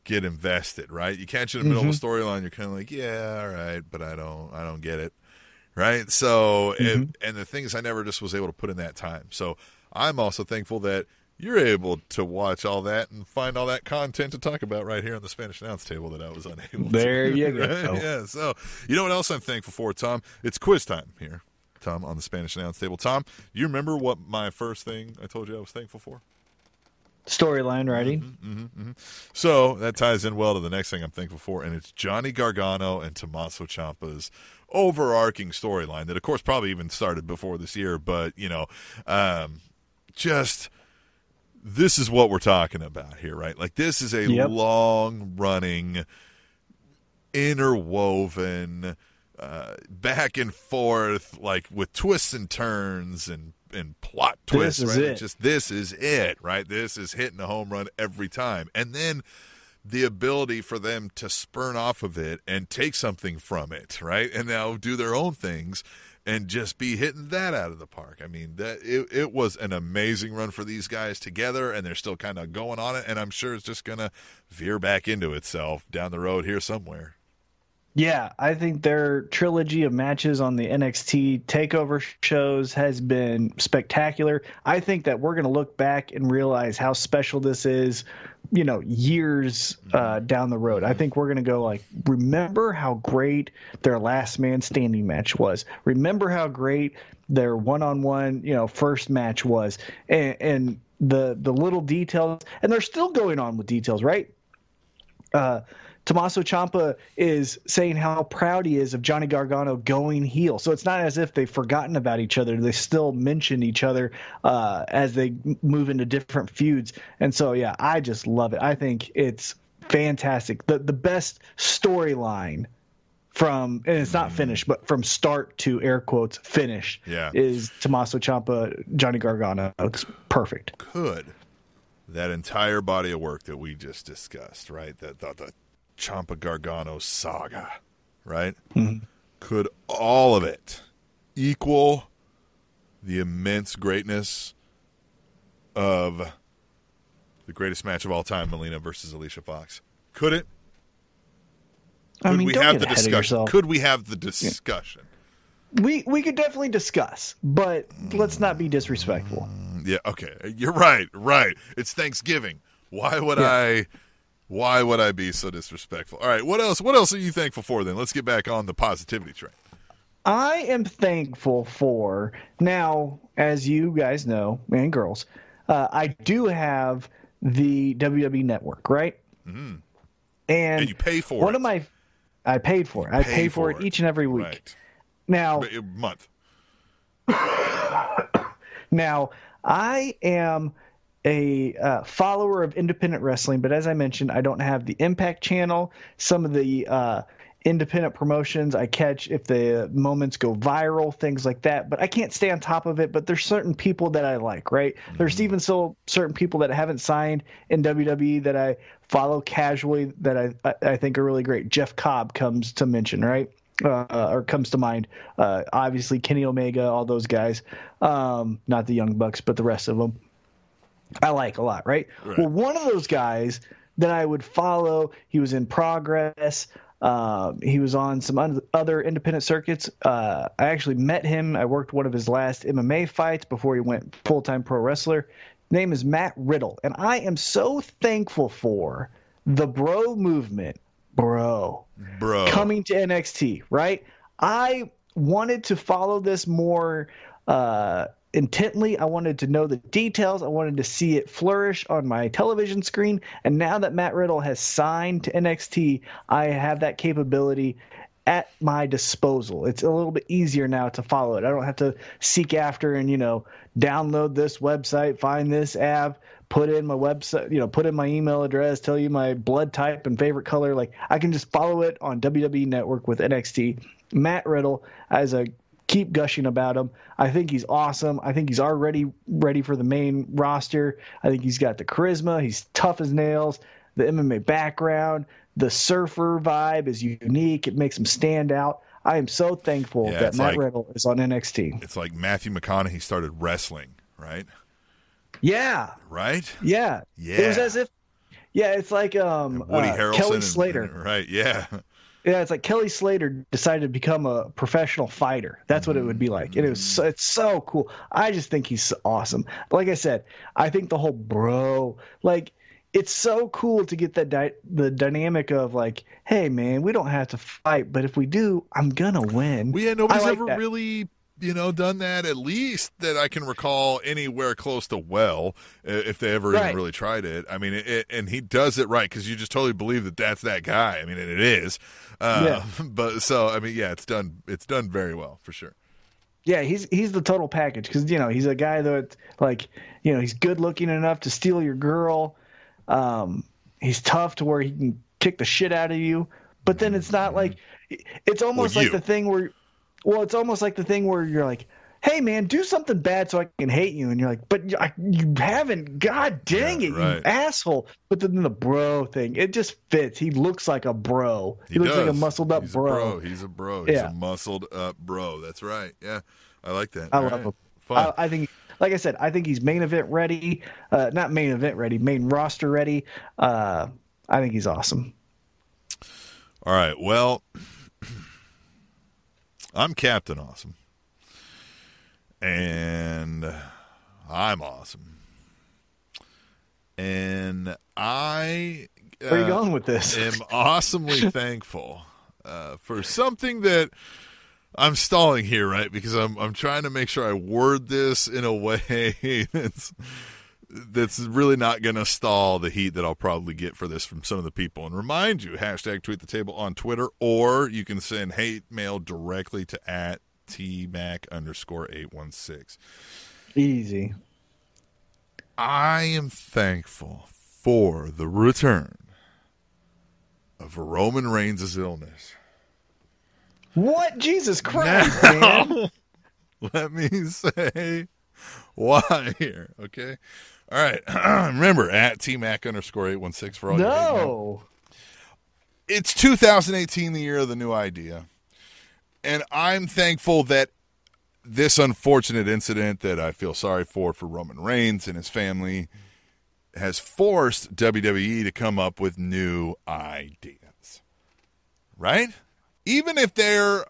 get invested, right? You catch it in the middle Mm-hmm. of a storyline, you're kind of like, yeah, all right, but I don't, I don't get it, right? So, Mm-hmm. it, and the things I never just was able to put in that time. So, I'm also thankful that you're able to watch all that and find all that content to talk about right here on the Spanish announce table that I was unable. There to, you go. Yeah. So, you know what else I'm thankful for, Tom? It's quiz time here, Tom, on the Spanish announce table. Tom, you remember what my first thing I told you I was thankful for? Storyline writing. Mm-hmm. So that ties in well to the next thing I'm thankful for, and it's Johnny Gargano and Tommaso Ciampa's overarching storyline that, of course, probably even started before this year, but you know, um, just this is what we're talking about here, right? Like this is a Yep. long running, interwoven, uh, back and forth, like with twists and turns and and plot twists. is right? Just this is it, right? This is hitting a home run every time, and then the ability for them to spurn off of it and take something from it, right? And now do their own things and just be hitting that out of the park. I mean, that it, it was an amazing run for these guys together and they're still kind of going on it and I'm sure it's just going to veer back into itself down the road here somewhere. Yeah, I think their trilogy of matches on the NXT takeover shows has been spectacular. I think that we're going to look back and realize how special this is, you know, years uh, down the road. I think we're going to go like, remember how great their last man standing match was. Remember how great their one-on-one, you know, first match was, and, and the the little details, and they're still going on with details, right? uh, Tommaso Ciampa is saying how proud he is of Johnny Gargano going heel. So it's not as if they've forgotten about each other. They still mention each other uh, as they move into different feuds. And so, yeah, I just love it. I think it's fantastic. The the best storyline from and it's not finished, but from start to air quotes finish Yeah. is Tommaso Ciampa Johnny Gargano. It's perfect. Could that entire body of work that we just discussed, right? That the, the Ciampa Gargano saga, right? Mm-hmm. Could all of it equal the immense greatness of the greatest match of all time, Melina versus Alicia Fox? Could it? Could I mean, we don't have get the discussion? Could we have the discussion? We we could definitely discuss, but let's not be disrespectful. Mm, yeah, okay. You're right. Right. It's Thanksgiving. Why would Yeah. I why would I be so disrespectful? All right, what else what else are you thankful for then? Let's get back on the positivity train. I am thankful for now, as you guys know, and girls, uh, I do have the WWE Network, right? and, And you pay for one it. of my I paid for it. I pay, for, it each and every week. Right. Now, A month. Now, I am a uh, follower of independent wrestling, but as I mentioned, I don't have the Impact channel. Some of the uh, independent promotions I catch if the moments go viral, things like that. But I can't stay on top of it. But there's certain people that I like, right? There's even so certain people that haven't signed in WWE that I follow casually that I I, I think are really great. Jeff Cobb comes to mention, right? uh, or comes to mind. Uh, obviously, Kenny Omega, all those guys. Um, not the Young Bucks, but the rest of them. I like a lot, right? Right. Well, one of those guys that I would follow, he was in Progress. Um, he was on some un- other independent circuits. Uh, I actually met him. I worked one of his last MMA fights before he went full time pro wrestler. Name is Matt Riddle, and I am so thankful for the bro movement, bro Bro. coming to NXT, right? I wanted to follow this more uh, intently. I wanted to know the details. I wanted to see it flourish on my television screen. And now that Matt Riddle has signed to NXT, I have that capability at my disposal. It's a little bit easier now to follow it. I don't have to seek after and, you know, download this website, find this app, put in my website, you know, put in my email address, tell you my blood type and favorite color. Like I can just follow it on WWE Network with NXT. Matt Riddle, as a keep gushing about him. I think he's awesome. I think he's already ready for the main roster. I think he's got the charisma. He's tough as nails. The MMA background, the surfer vibe is unique. It makes him stand out. I am so thankful Yeah, that Matt like- Riddle is on NXT. It's like Matthew McConaughey started wrestling, right? Yeah, Right? yeah, Yeah. It was as if, yeah, it's like um Woody uh, Harrelson. Kelly and- Slater. and- right, yeah. Yeah, it's like Kelly Slater decided to become a professional fighter. That's what it would be like. And it was so, it's so cool. I just think he's awesome. Like I said, I think the whole bro, like it's so cool to get that di- the dynamic of like, hey man, we don't have to fight, but if we do, I'm gonna win. Well, yeah, nobody's like ever that. really, you know, done that. At least that I can recall anywhere close to well, if they ever Right. even really tried it. I mean, it, and he does it right because you just totally believe that that's that guy. I mean, and it is. Uh, But so, I mean, yeah, it's done. It's done very well for sure. Yeah, he's he's the total package because you know he's a guy that like you know he's good looking enough to steal your girl. Um, he's tough to where he can kick the shit out of you, but then it's not like it's almost Well, like the thing where, well, it's almost like the thing where you're like, hey man, do something bad so I can hate you, and you're like, but you- I, you haven't. God dang Yeah, it, right. you asshole! But then the bro thing, it just fits. He looks like a bro. He, He, looks like a muscled up He's bro. Bro. He's a bro. He's Yeah. a muscled up bro. That's right. Yeah, I like that. I All love right. him. I, I think, like I said, I think he's main event ready. Uh, not main event ready, main roster ready. Uh, I think he's awesome. All right. Well, I'm Captain Awesome. And I'm awesome. And I Where are you uh, going with this? am awesomely thankful uh, for something that I'm stalling here, right? Because I'm I'm trying to make sure I word this in a way that's that's really not going to stall the heat that I'll probably get for this from some of the people. And remind you, hashtag tweet the table on Twitter, or you can send hate mail directly to at tmac underscore eight one six. Easy. I am thankful for the return of Roman Reigns' illness. What? Jesus Christ, man. Let me say why here, okay? All right. Remember, at tmac underscore 816 for all your hate. No. It's 2018, the year of the new idea. And I'm thankful that this unfortunate incident that I feel sorry for for Roman Reigns and his family has forced WWE to come up with new ideas. Right? Even if they're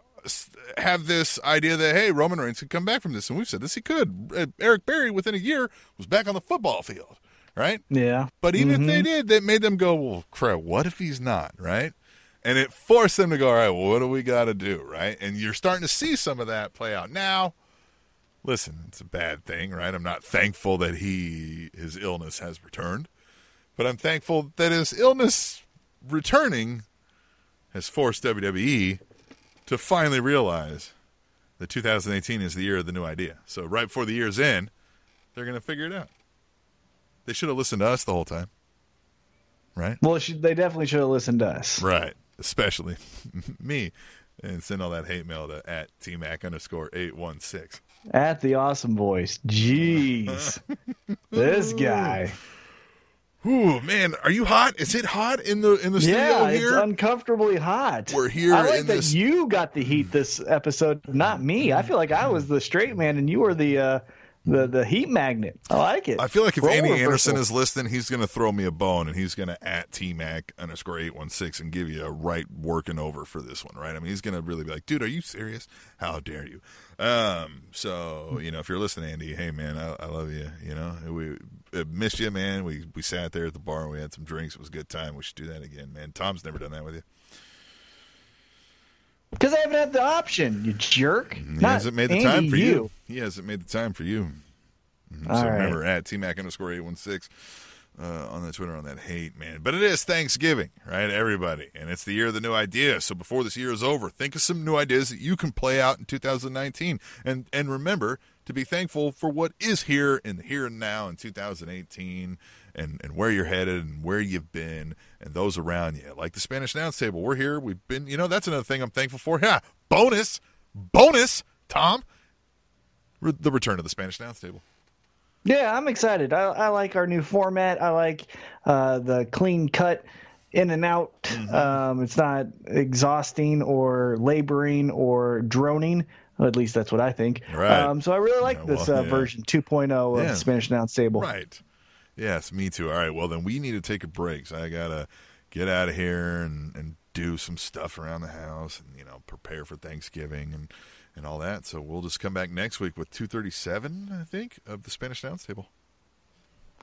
have this idea that hey, Roman Reigns could come back from this and we've said this he could. Uh, Eric Berry within a year was back on the football field, right? Yeah. But even if they did, that made them go, well, crap, what if he's not, right? And it forced them to go, all right, well, what do we got to do, right? And you're starting to see some of that play out now. Listen, it's a bad thing, right? I'm not thankful that he his illness has returned, but I'm thankful that his illness returning has forced WWE to finally realize that 2018 is the year of the new idea. So right before the year's end, they're going to figure it out. They should have listened to us the whole time. Right? Well, they definitely should have listened to us. Right. Especially me. And send all that hate mail to at tmac underscore 816. At the awesome voice. Jeez. this guy. Ooh, man, are you hot? Is it hot in the in the studio here? yeah, here? it's uncomfortably hot. We're here I like that this- you got the heat this episode, not me. I feel like I was the straight man and you were the uh, the the heat magnet. I like it. I feel like if Role Andy reversal. Anderson is listening, he's going to throw me a bone and he's going to at tmac underscore 816 and give you a right working over for this one, right? I mean, he's going to really be like, dude, are you serious? How dare you? Um, so, you know, if you're listening, Andy, hey, man, I, I love you. You know, we uh, missed you, man. We, we sat there at the bar and we had some drinks. It was a good time. We should do that again, man. Tom's never done that with you. Because I haven't had the option, you jerk. He Not hasn't made the Andy, time for you. He hasn't made the time for you. Mhm. All so right. remember at tmac underscore 816 uh, on the Twitter on that hate, man. But it is Thanksgiving, right, everybody? And it's the year of the new idea. So before this year is over, think of some new ideas that you can play out in 2019. And, and remember to be thankful for what is here in the here and now in 2018 and, and where you're headed and where you've been and those around you. Like the Spanish announce table. We're here. We've been, you know, that's another thing I'm thankful for. Yeah. Bonus, bonus, Tom. Re- the return of the Spanish announce table. Yeah, I'm excited. I, I like our new format. I like uh, the clean cut in and out. Mm-hmm. Um, it's not exhausting or laboring or droning. At least that's what I think. Right. Um, so I really like Yeah, this well, uh, yeah. version 2.0 of Yeah. the Spanish Announce Table. Right. Yes, me too. All right. Well, then we need to take a break. So I gotta get out of here and, and do some stuff around the house and you know prepare for Thanksgiving and and all that. So we'll just come back next week with 237, I think, of the Spanish announce table.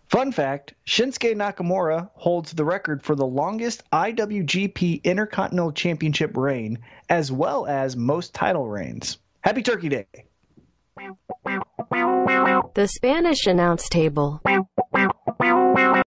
Fun fact Shinsuke Nakamura holds the record for the longest IWGP Intercontinental Championship reign, as well as most title reigns. Happy Turkey Day. The Spanish announce table.